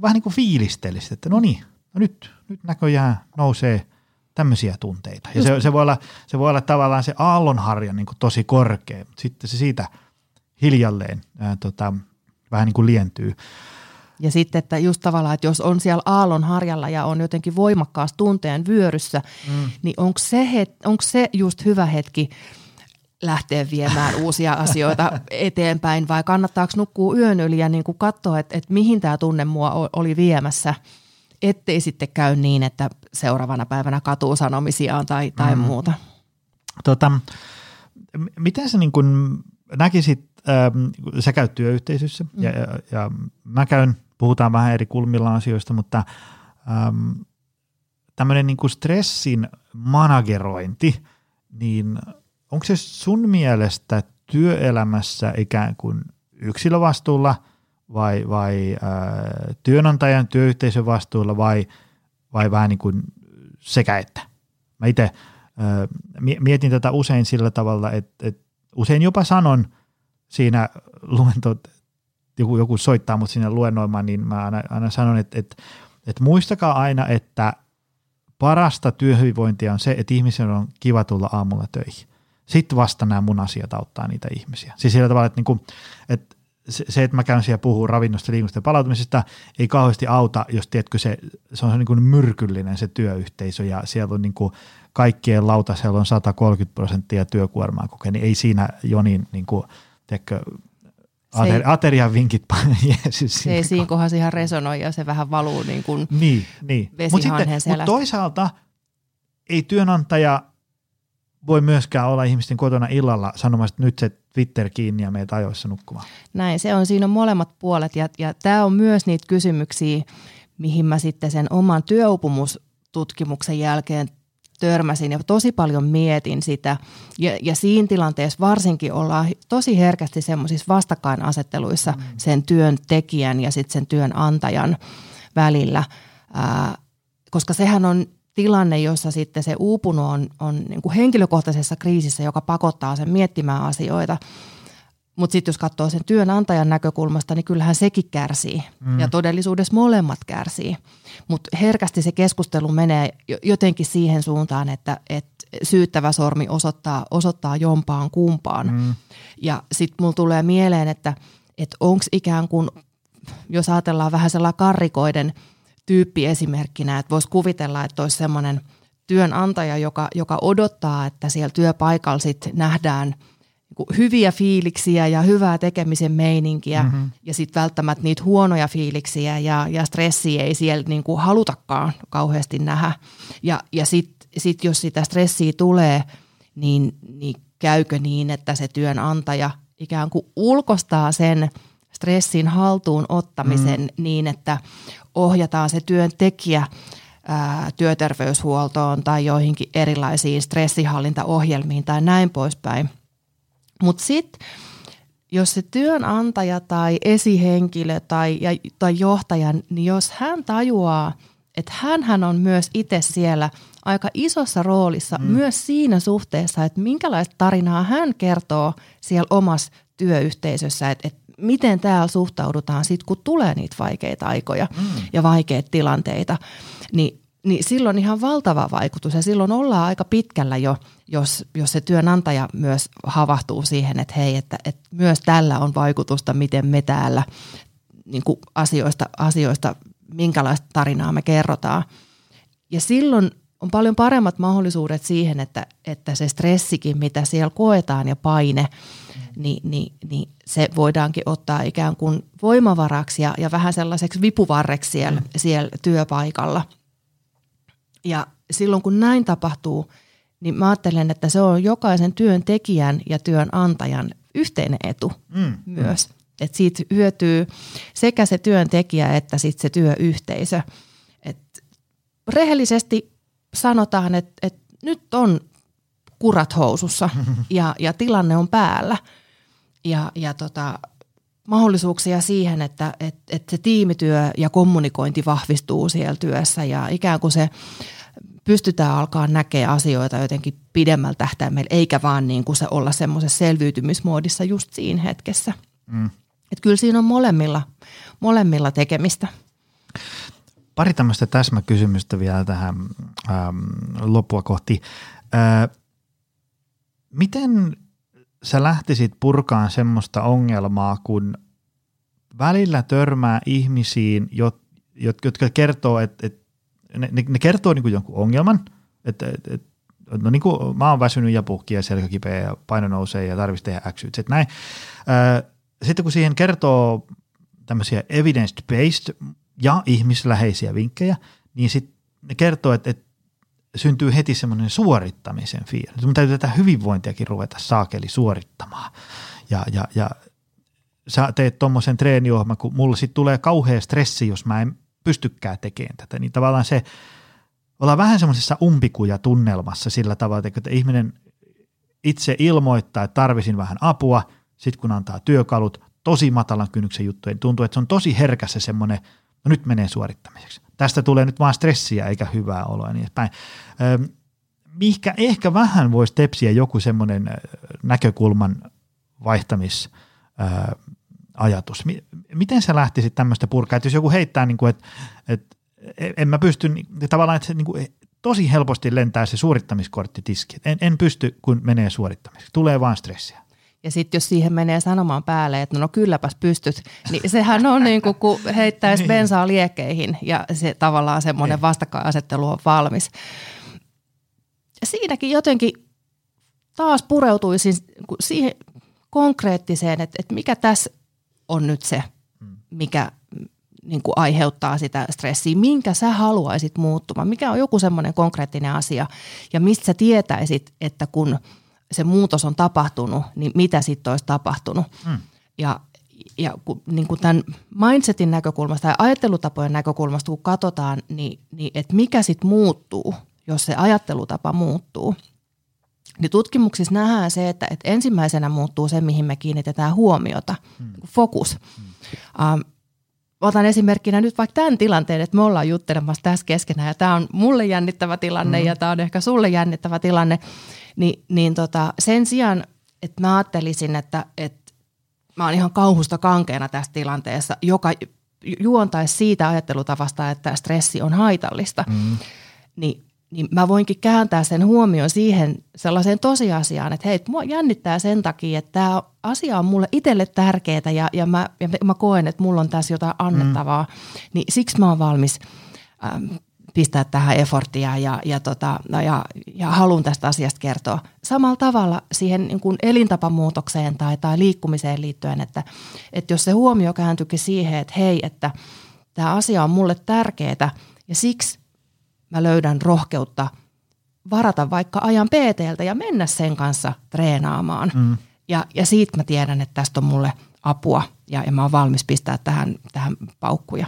vähän niin kuin fiilistelisi, että no niin, no nyt, nyt näköjään nousee tämmöisiä tunteita. Ja se, se, voi olla, se voi olla tavallaan se aallonharja niin kuin tosi korkea, mutta sitten se siitä hiljalleen ää, tota, vähän niin kuin lientyy. Ja sitten, että just tavallaan, että jos on siellä aallon harjalla ja on jotenkin voimakkaasti tunteen vyöryssä, mm. niin onko se, het, onko se just hyvä hetki lähteä viemään uusia asioita eteenpäin vai kannattaako nukkua yön yli ja niin kuin katsoa, että, että mihin tämä tunne mua oli viemässä, ettei sitten käy niin, että seuraavana päivänä katuu sanomisiaan tai, tai mm. muuta. Tota, miten sä niin kun näkisit, ähm, sä käyt työyhteisössä mm. ja, ja, ja mä käyn, puhutaan vähän eri kulmilla asioista, mutta ähm, tämmöinen niin stressin managerointi, niin onko se sun mielestä työelämässä ikään kuin yksilövastuulla vai, vai äh, työnantajan työyhteisön vastuulla vai, vai vähän niin kuin sekä että? Mä itse mietin tätä usein sillä tavalla, että, että usein jopa sanon siinä luento, joku, joku soittaa mut sinne luennoimaan, niin mä aina, aina sanon, että, että, että muistakaa aina, että parasta työhyvinvointia on se, että ihmisen on kiva tulla aamulla töihin sitten vasta nämä mun asiat auttaa niitä ihmisiä. Siis sillä tavalla, että, niin kuin, että se, että mä käyn siellä puhuu ravinnosta, liikunnasta ja palautumisesta, ei kauheasti auta, jos tiedätkö, se, se on niin kuin myrkyllinen se työyhteisö ja siellä on niin kuin kaikkien lautasella on 130 prosenttia työkuormaa kokee, niin ei siinä Jonin niin kuin, tiedätkö, Ater, aterian vinkit Jeesus. Se ei siinä kohdassa ihan resonoi ja se vähän valuu niin kuin niin, niin. Mutta mut toisaalta ei työnantaja voi myöskään olla ihmisten kotona illalla sanomassa, että nyt se Twitter kiinni ja meitä ajoissa nukkumaan. Näin, se on, siinä on molemmat puolet ja, ja tämä on myös niitä kysymyksiä, mihin mä sitten sen oman työupumustutkimuksen jälkeen törmäsin ja tosi paljon mietin sitä. Ja, ja siinä tilanteessa varsinkin ollaan tosi herkästi semmoisissa vastakkainasetteluissa mm. sen työntekijän ja sitten sen työnantajan välillä, ää, koska sehän on tilanne, jossa sitten se uupunut on, on niin kuin henkilökohtaisessa kriisissä, joka pakottaa sen miettimään asioita. Mutta sitten jos katsoo sen työnantajan näkökulmasta, niin kyllähän sekin kärsii. Mm. Ja todellisuudessa molemmat kärsii. Mutta herkästi se keskustelu menee jotenkin siihen suuntaan, että, että syyttävä sormi osoittaa, osoittaa jompaan kumpaan. Mm. Ja sitten mulla tulee mieleen, että, että onko ikään kuin, jos ajatellaan vähän sellainen karrikoiden – tyyppi esimerkkinä, että voisi kuvitella, että olisi semmoinen työnantaja, joka, joka odottaa, että siellä työpaikalla sit nähdään niin hyviä fiiliksiä ja hyvää tekemisen meininkiä mm-hmm. ja sitten välttämättä niitä huonoja fiiliksiä ja, ja stressiä ei siellä niin kuin halutakaan kauheasti nähdä. Ja, ja sitten sit jos sitä stressiä tulee, niin, niin käykö niin, että se työnantaja ikään kuin ulkostaa sen stressin haltuun ottamisen mm. niin, että ohjataan se työntekijä ää, työterveyshuoltoon tai joihinkin erilaisiin stressihallintaohjelmiin tai näin poispäin. Mutta sitten jos se työnantaja tai esihenkilö tai, ja, tai johtaja, niin jos hän tajuaa, että hän on myös itse siellä aika isossa roolissa mm. myös siinä suhteessa, että minkälaista tarinaa hän kertoo siellä omassa työyhteisössä, että, että miten täällä suhtaudutaan sitten, kun tulee niitä vaikeita aikoja mm. ja vaikeita tilanteita, niin, niin silloin ihan valtava vaikutus ja silloin ollaan aika pitkällä jo, jos, jos se työnantaja myös havahtuu siihen, että hei, että, että myös tällä on vaikutusta, miten me täällä niin kuin asioista, asioista, minkälaista tarinaa me kerrotaan. Ja silloin on paljon paremmat mahdollisuudet siihen, että, että se stressikin, mitä siellä koetaan ja paine, niin, niin, niin se voidaankin ottaa ikään kuin voimavaraksi ja, ja vähän sellaiseksi vipuvarreksi siellä, mm. siellä työpaikalla. Ja silloin kun näin tapahtuu, niin mä ajattelen, että se on jokaisen työntekijän ja työnantajan yhteinen etu mm. myös. Että siitä hyötyy sekä se työntekijä että sitten se työyhteisö. Et rehellisesti sanotaan, että, että nyt on kurat housussa ja, ja tilanne on päällä – ja, ja tota, mahdollisuuksia siihen, että, että, että se tiimityö ja kommunikointi vahvistuu siellä työssä ja ikään kuin se pystytään alkaa näkemään asioita jotenkin pidemmällä tähtäimellä, eikä vaan niin kuin se olla semmoisessa selviytymismoodissa just siinä hetkessä. Mm. Että kyllä siinä on molemmilla, molemmilla tekemistä. Pari tämmöistä täsmäkysymystä vielä tähän ähm, loppua kohti. Äh, miten sä lähtisit purkaan semmoista ongelmaa, kun välillä törmää ihmisiin, jotka kertoo, että, että ne, ne kertoo niin kuin jonkun ongelman, että, että no niin kuin mä oon väsynyt ja puhki ja selkä kipeä ja paino nousee ja tarvitsisi tehdä X, Z, näin. Sitten kun siihen kertoo tämmöisiä evidence-based ja ihmisläheisiä vinkkejä, niin sitten ne kertoo, että, että syntyy heti semmoinen suorittamisen fiilis. Mun täytyy tätä hyvinvointiakin ruveta saakeli suorittamaan. Ja, ja, ja sä teet tuommoisen treeniohjelman, kun mulla sitten tulee kauhea stressi, jos mä en pystykään tekemään tätä, niin tavallaan se, ollaan vähän semmoisessa umpikuja tunnelmassa sillä tavalla, että ihminen itse ilmoittaa, että tarvisin vähän apua, sitten kun antaa työkalut, tosi matalan kynnyksen juttuja, niin tuntuu, että se on tosi herkässä semmoinen, no nyt menee suorittamiseksi. Tästä tulee nyt vaan stressiä eikä hyvää oloa ja niin edespäin. Mihkä ehkä vähän voisi tepsiä joku semmoinen näkökulman vaihtamis ajatus. Miten sä lähtisit tämmöistä purkaa, että jos joku heittää, niin kuin, että, että en mä pysty, niin, tavallaan, että se niin kuin, tosi helposti lentää se suorittamiskortti tiski. En, en pysty, kun menee suorittamiseksi. Tulee vaan stressiä. Ja sitten jos siihen menee sanomaan päälle, että no, no kylläpäs pystyt, niin sehän on niin kuin kun heittäisi niin. bensaa liekkeihin ja se tavallaan semmoinen niin. vastakkainasettelu on valmis. Siinäkin jotenkin taas pureutuisin siihen konkreettiseen, että, että mikä tässä on nyt se, hmm. mikä niin kuin aiheuttaa sitä stressiä, minkä sä haluaisit muuttumaan, mikä on joku semmoinen konkreettinen asia ja mistä sä tietäisit, että kun se muutos on tapahtunut, niin mitä sitten olisi tapahtunut. Mm. Ja, ja kun, niin kuin tämän mindsetin näkökulmasta ja ajattelutapojen näkökulmasta, kun katsotaan, niin, niin että mikä sitten muuttuu, jos se ajattelutapa muuttuu – niin tutkimuksissa nähdään se, että, että ensimmäisenä muuttuu se, mihin me kiinnitetään huomiota, hmm. fokus. Hmm. Um, otan esimerkkinä nyt vaikka tämän tilanteen, että me ollaan juttelemassa tässä keskenään ja tämä on mulle jännittävä tilanne hmm. ja tämä on ehkä sulle jännittävä tilanne, niin, niin tota, sen sijaan, että mä ajattelisin, että, että mä oon ihan kauhusta kankeena tässä tilanteessa, joka juontaisi siitä ajattelutavasta, että stressi on haitallista, hmm. niin niin mä voinkin kääntää sen huomioon siihen sellaiseen tosiasiaan, että hei, mua jännittää sen takia, että tämä asia on mulle itselle tärkeää ja, ja, mä, ja mä koen, että mulla on tässä jotain annettavaa, mm. niin siksi mä oon valmis ähm, pistää tähän effortia ja, ja, tota, no ja, ja haluan tästä asiasta kertoa. Samalla tavalla siihen niin kuin elintapamuutokseen tai, tai liikkumiseen liittyen, että, että jos se huomio kääntyykin siihen, että hei, että tämä asia on mulle tärkeää ja siksi mä löydän rohkeutta varata vaikka ajan PTltä ja mennä sen kanssa treenaamaan. Mm. Ja, ja siitä mä tiedän, että tästä on mulle apua ja, ja mä oon valmis pistää tähän, tähän paukkuja.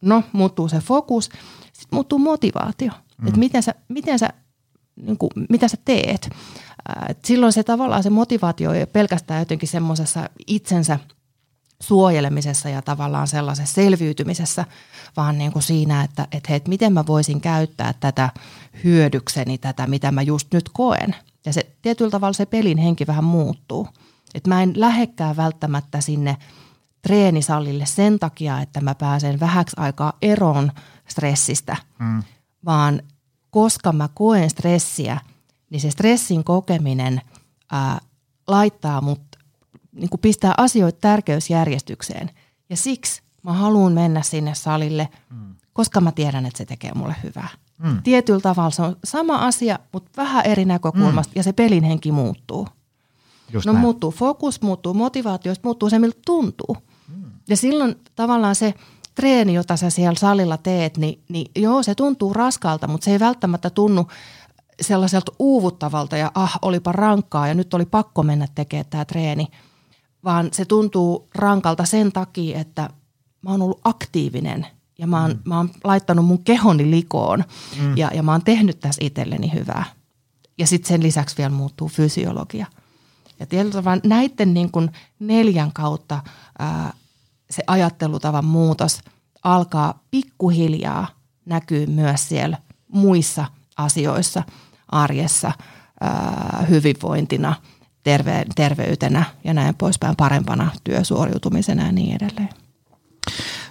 No, muuttuu se fokus, sitten muuttuu motivaatio. Mm. Että miten sä, miten sä, niin kuin, mitä sä teet. Et silloin se tavallaan se motivaatio ei pelkästään jotenkin semmoisessa itsensä – suojelemisessa ja tavallaan sellaisessa selviytymisessä, vaan niin kuin siinä, että, että hei, että miten mä voisin käyttää tätä hyödykseni, tätä mitä mä just nyt koen. Ja se tietyllä tavalla se pelin henki vähän muuttuu. Että mä en lähekkää välttämättä sinne treenisalille sen takia, että mä pääsen vähäksi aikaa eroon stressistä, mm. vaan koska mä koen stressiä, niin se stressin kokeminen ää, laittaa mut niin kuin pistää asioita tärkeysjärjestykseen. Ja siksi mä haluan mennä sinne salille, mm. koska mä tiedän, että se tekee mulle hyvää. Mm. Tietyllä tavalla se on sama asia, mutta vähän eri näkökulmasta mm. ja se pelin henki muuttuu. Just no näin. muuttuu fokus, muuttuu motivaatio, muuttuu se, miltä tuntuu. Mm. Ja silloin tavallaan se treeni, jota sä siellä salilla teet, niin, niin joo, se tuntuu raskalta, mutta se ei välttämättä tunnu sellaiselta uuvuttavalta ja ah, olipa rankkaa ja nyt oli pakko mennä tekemään tämä treeni – vaan se tuntuu rankalta sen takia, että mä oon ollut aktiivinen ja mä oon, mm. mä oon laittanut mun kehoni likoon mm. ja, ja mä oon tehnyt tässä itselleni hyvää. Ja sitten sen lisäksi vielä muuttuu fysiologia. Ja tietyllä tavalla näiden niin kuin neljän kautta ää, se ajattelutavan muutos alkaa pikkuhiljaa näkyy myös siellä muissa asioissa arjessa ää, hyvinvointina, terve, terveytenä ja näin poispäin parempana työsuoriutumisena ja niin edelleen.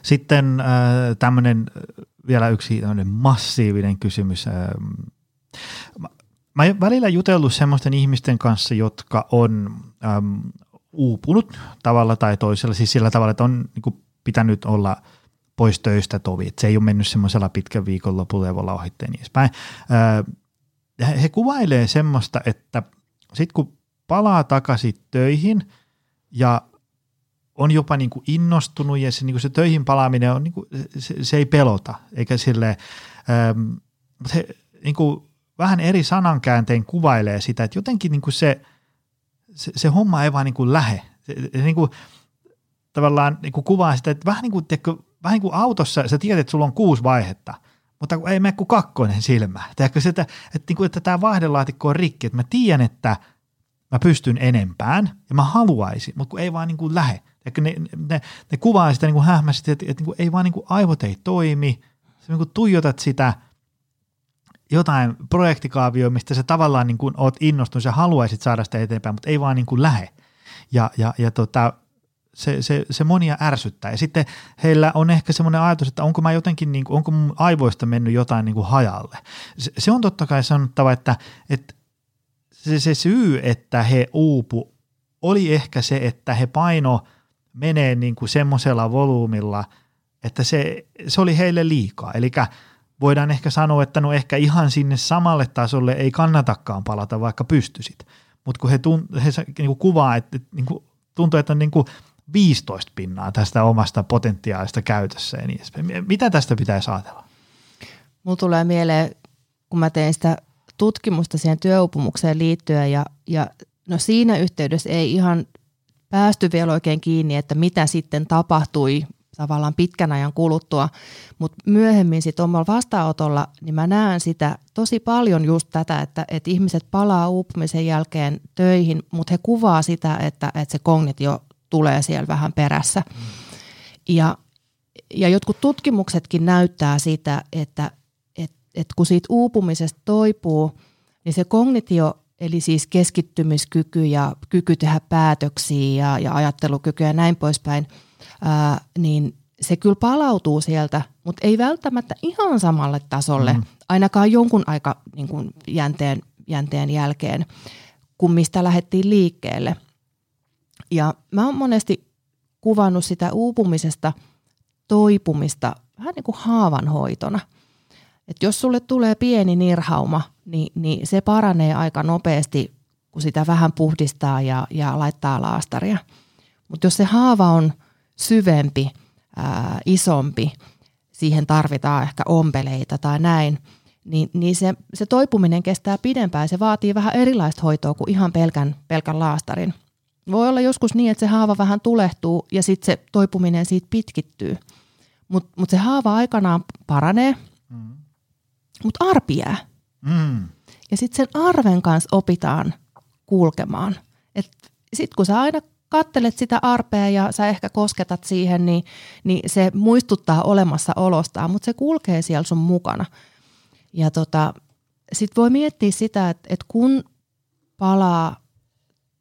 Sitten äh, tämmöinen vielä yksi massiivinen kysymys. Äh, mä oon välillä jutellut semmoisten ihmisten kanssa, jotka on ähm, uupunut tavalla tai toisella, siis sillä tavalla, että on niin kuin, pitänyt olla pois töistä tovi, että se ei ole mennyt semmoisella pitkän viikonlopulla ja voi ohitteen niin edespäin. Äh, he kuvailee semmoista, että sitten kun palaa takaisin töihin ja on jopa niin kuin innostunut ja se, niin kuin se töihin palaaminen on, niin kuin, se, se ei pelota, eikä sille ähm, se niin kuin vähän eri sanankääntein kuvailee sitä, että jotenkin niin kuin se, se, se homma ei vaan niin kuin lähe. Se, se niin kuin, tavallaan niin kuin kuvaa sitä, että vähän niin kuin, teekö, vähän niin kuin autossa sä tiedät, että sulla on kuusi vaihetta, mutta ei mene kuin kakkonen silmä. Teekö sitä, että, niin kuin, että tämä vaihdelaatikko on rikki, että mä tiedän, että mä pystyn enempään ja mä haluaisin, mutta kun ei vaan niin kuin lähe. Ehkä ne, ne, ne kuvaa sitä niin kuin hähmästi, että, että niin kuin ei vaan niin kuin aivot ei toimi, sä niin kuin tuijotat sitä jotain projektikaavioa, mistä sä tavallaan niin kuin oot innostunut ja haluaisit saada sitä eteenpäin, mutta ei vaan niin kuin lähe. Ja, ja, ja tota, se, se, se monia ärsyttää. Ja sitten heillä on ehkä semmoinen ajatus, että onko mä jotenkin, niin kuin, onko mun aivoista mennyt jotain niin kuin hajalle. Se, se on totta kai sanottava, että, että se, se syy, että he uupu, oli ehkä se, että he paino – menee niin kuin semmoisella volyymilla, että se, se oli heille liikaa. Eli voidaan ehkä sanoa, että no ehkä ihan sinne samalle tasolle ei kannatakaan palata, vaikka pystyisit. Mutta kun he, tun, he niin kuin kuvaa, että niin kuin, tuntuu, että on niin kuin 15 pinnaa tästä omasta potentiaalista käytössä ja niin edespäin. Mitä tästä pitäisi ajatella? Mulla tulee mieleen, kun mä tein sitä tutkimusta siihen työupumukseen liittyen ja, ja no siinä yhteydessä ei ihan päästy vielä oikein kiinni, että mitä sitten tapahtui tavallaan pitkän ajan kuluttua, mutta myöhemmin sitten omalla vastaanotolla, niin mä näen sitä tosi paljon just tätä, että, että ihmiset palaa uupumisen jälkeen töihin, mutta he kuvaa sitä, että, että se kognitio tulee siellä vähän perässä. Mm. Ja, ja jotkut tutkimuksetkin näyttää sitä, että, että, kun siitä uupumisesta toipuu, niin se kognitio Eli siis keskittymiskyky ja kyky tehdä päätöksiä ja, ja ajattelukyky ja näin poispäin, ää, niin se kyllä palautuu sieltä, mutta ei välttämättä ihan samalle tasolle, mm. ainakaan jonkun aika niin kuin jänteen, jänteen jälkeen, kuin mistä lähdettiin liikkeelle. Ja mä oon monesti kuvannut sitä uupumisesta toipumista vähän niin kuin haavanhoitona – että jos sulle tulee pieni nirhauma, niin, niin se paranee aika nopeasti, kun sitä vähän puhdistaa ja, ja laittaa laastaria. Mutta jos se haava on syvempi, ää, isompi, siihen tarvitaan ehkä ompeleita tai näin, niin, niin se, se toipuminen kestää pidempään. Se vaatii vähän erilaista hoitoa kuin ihan pelkän, pelkän laastarin. Voi olla joskus niin, että se haava vähän tulehtuu ja sitten se toipuminen siitä pitkittyy. Mutta mut se haava aikanaan paranee, mm mutta arpi jää. Mm. Ja sitten sen arven kanssa opitaan kulkemaan. Sitten kun sä aina kattelet sitä arpea ja sä ehkä kosketat siihen, niin, niin se muistuttaa olemassa olostaan, mutta se kulkee siellä sun mukana. Ja tota, sitten voi miettiä sitä, että, että kun palaa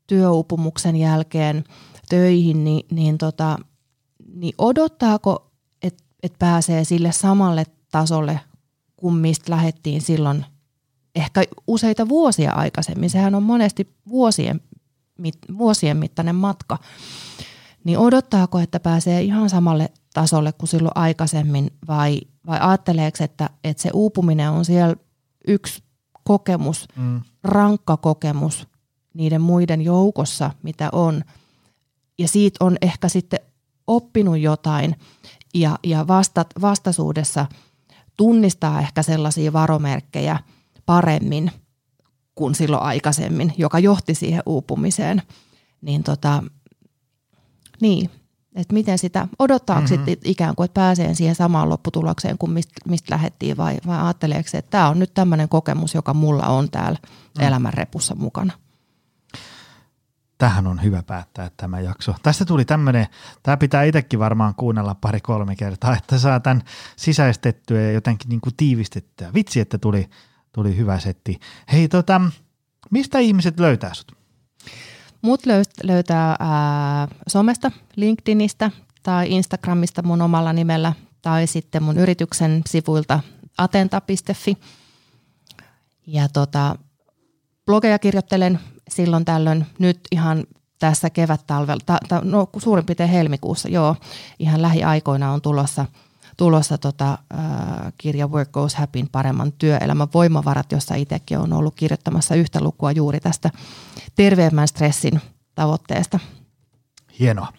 työupumuksen jälkeen töihin, niin, niin, tota, niin odottaako, että et pääsee sille samalle tasolle kuin mistä lähettiin silloin ehkä useita vuosia aikaisemmin. Sehän on monesti vuosien, mit, vuosien mittainen matka. Niin odottaako, että pääsee ihan samalle tasolle kuin silloin aikaisemmin vai, vai ajatteleeko, että, että se uupuminen on siellä yksi kokemus, mm. rankka kokemus niiden muiden joukossa, mitä on. Ja siitä on ehkä sitten oppinut jotain ja, ja vastat, vastaisuudessa – tunnistaa ehkä sellaisia varomerkkejä paremmin kuin silloin aikaisemmin, joka johti siihen uupumiseen. Niin tota, niin, että miten sitä, odottaako mm-hmm. sitten ikään kuin, että pääsee siihen samaan lopputulokseen kuin mistä mist lähdettiin vai, vai ajatteleeko että tämä on nyt tämmöinen kokemus, joka mulla on täällä mm. elämän repussa mukana? Tähän on hyvä päättää tämä jakso. Tästä tuli tämmöinen, tämä pitää itsekin varmaan kuunnella pari-kolme kertaa, että saa tämän sisäistettyä ja jotenkin niin kuin tiivistettyä. Vitsi, että tuli, tuli hyvä setti. Hei, tota, mistä ihmiset löytää sut? Mut löytää ää, somesta, LinkedInistä tai Instagramista mun omalla nimellä tai sitten mun yrityksen sivuilta atenta.fi. Ja tota, blogeja kirjoittelen silloin tällöin nyt ihan tässä kevät-talvella, ta, ta, no suurin piirtein helmikuussa, joo, ihan lähiaikoina on tulossa, tulossa tota, äh, kirja Work Goes Happyin paremman työelämän voimavarat, jossa itsekin on ollut kirjoittamassa yhtä lukua juuri tästä terveemmän stressin tavoitteesta. Hienoa.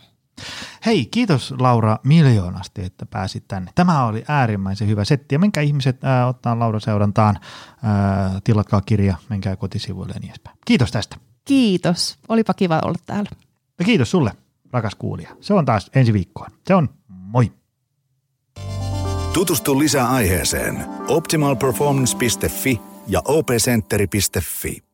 Hei, kiitos Laura miljoonasti, että pääsit tänne. Tämä oli äärimmäisen hyvä setti. Ja menkää ihmiset ää, ottaa Laura seurantaan, ää, tilatkaa kirja, menkää kotisivuille ja niin edespäin. Kiitos tästä. Kiitos. Olipa kiva olla täällä. Ja kiitos sulle, rakas kuulija. Se on taas ensi viikkoon. Se on moi. Tutustu lisää aiheeseen optimalperformance.fi ja opcenteri.fi.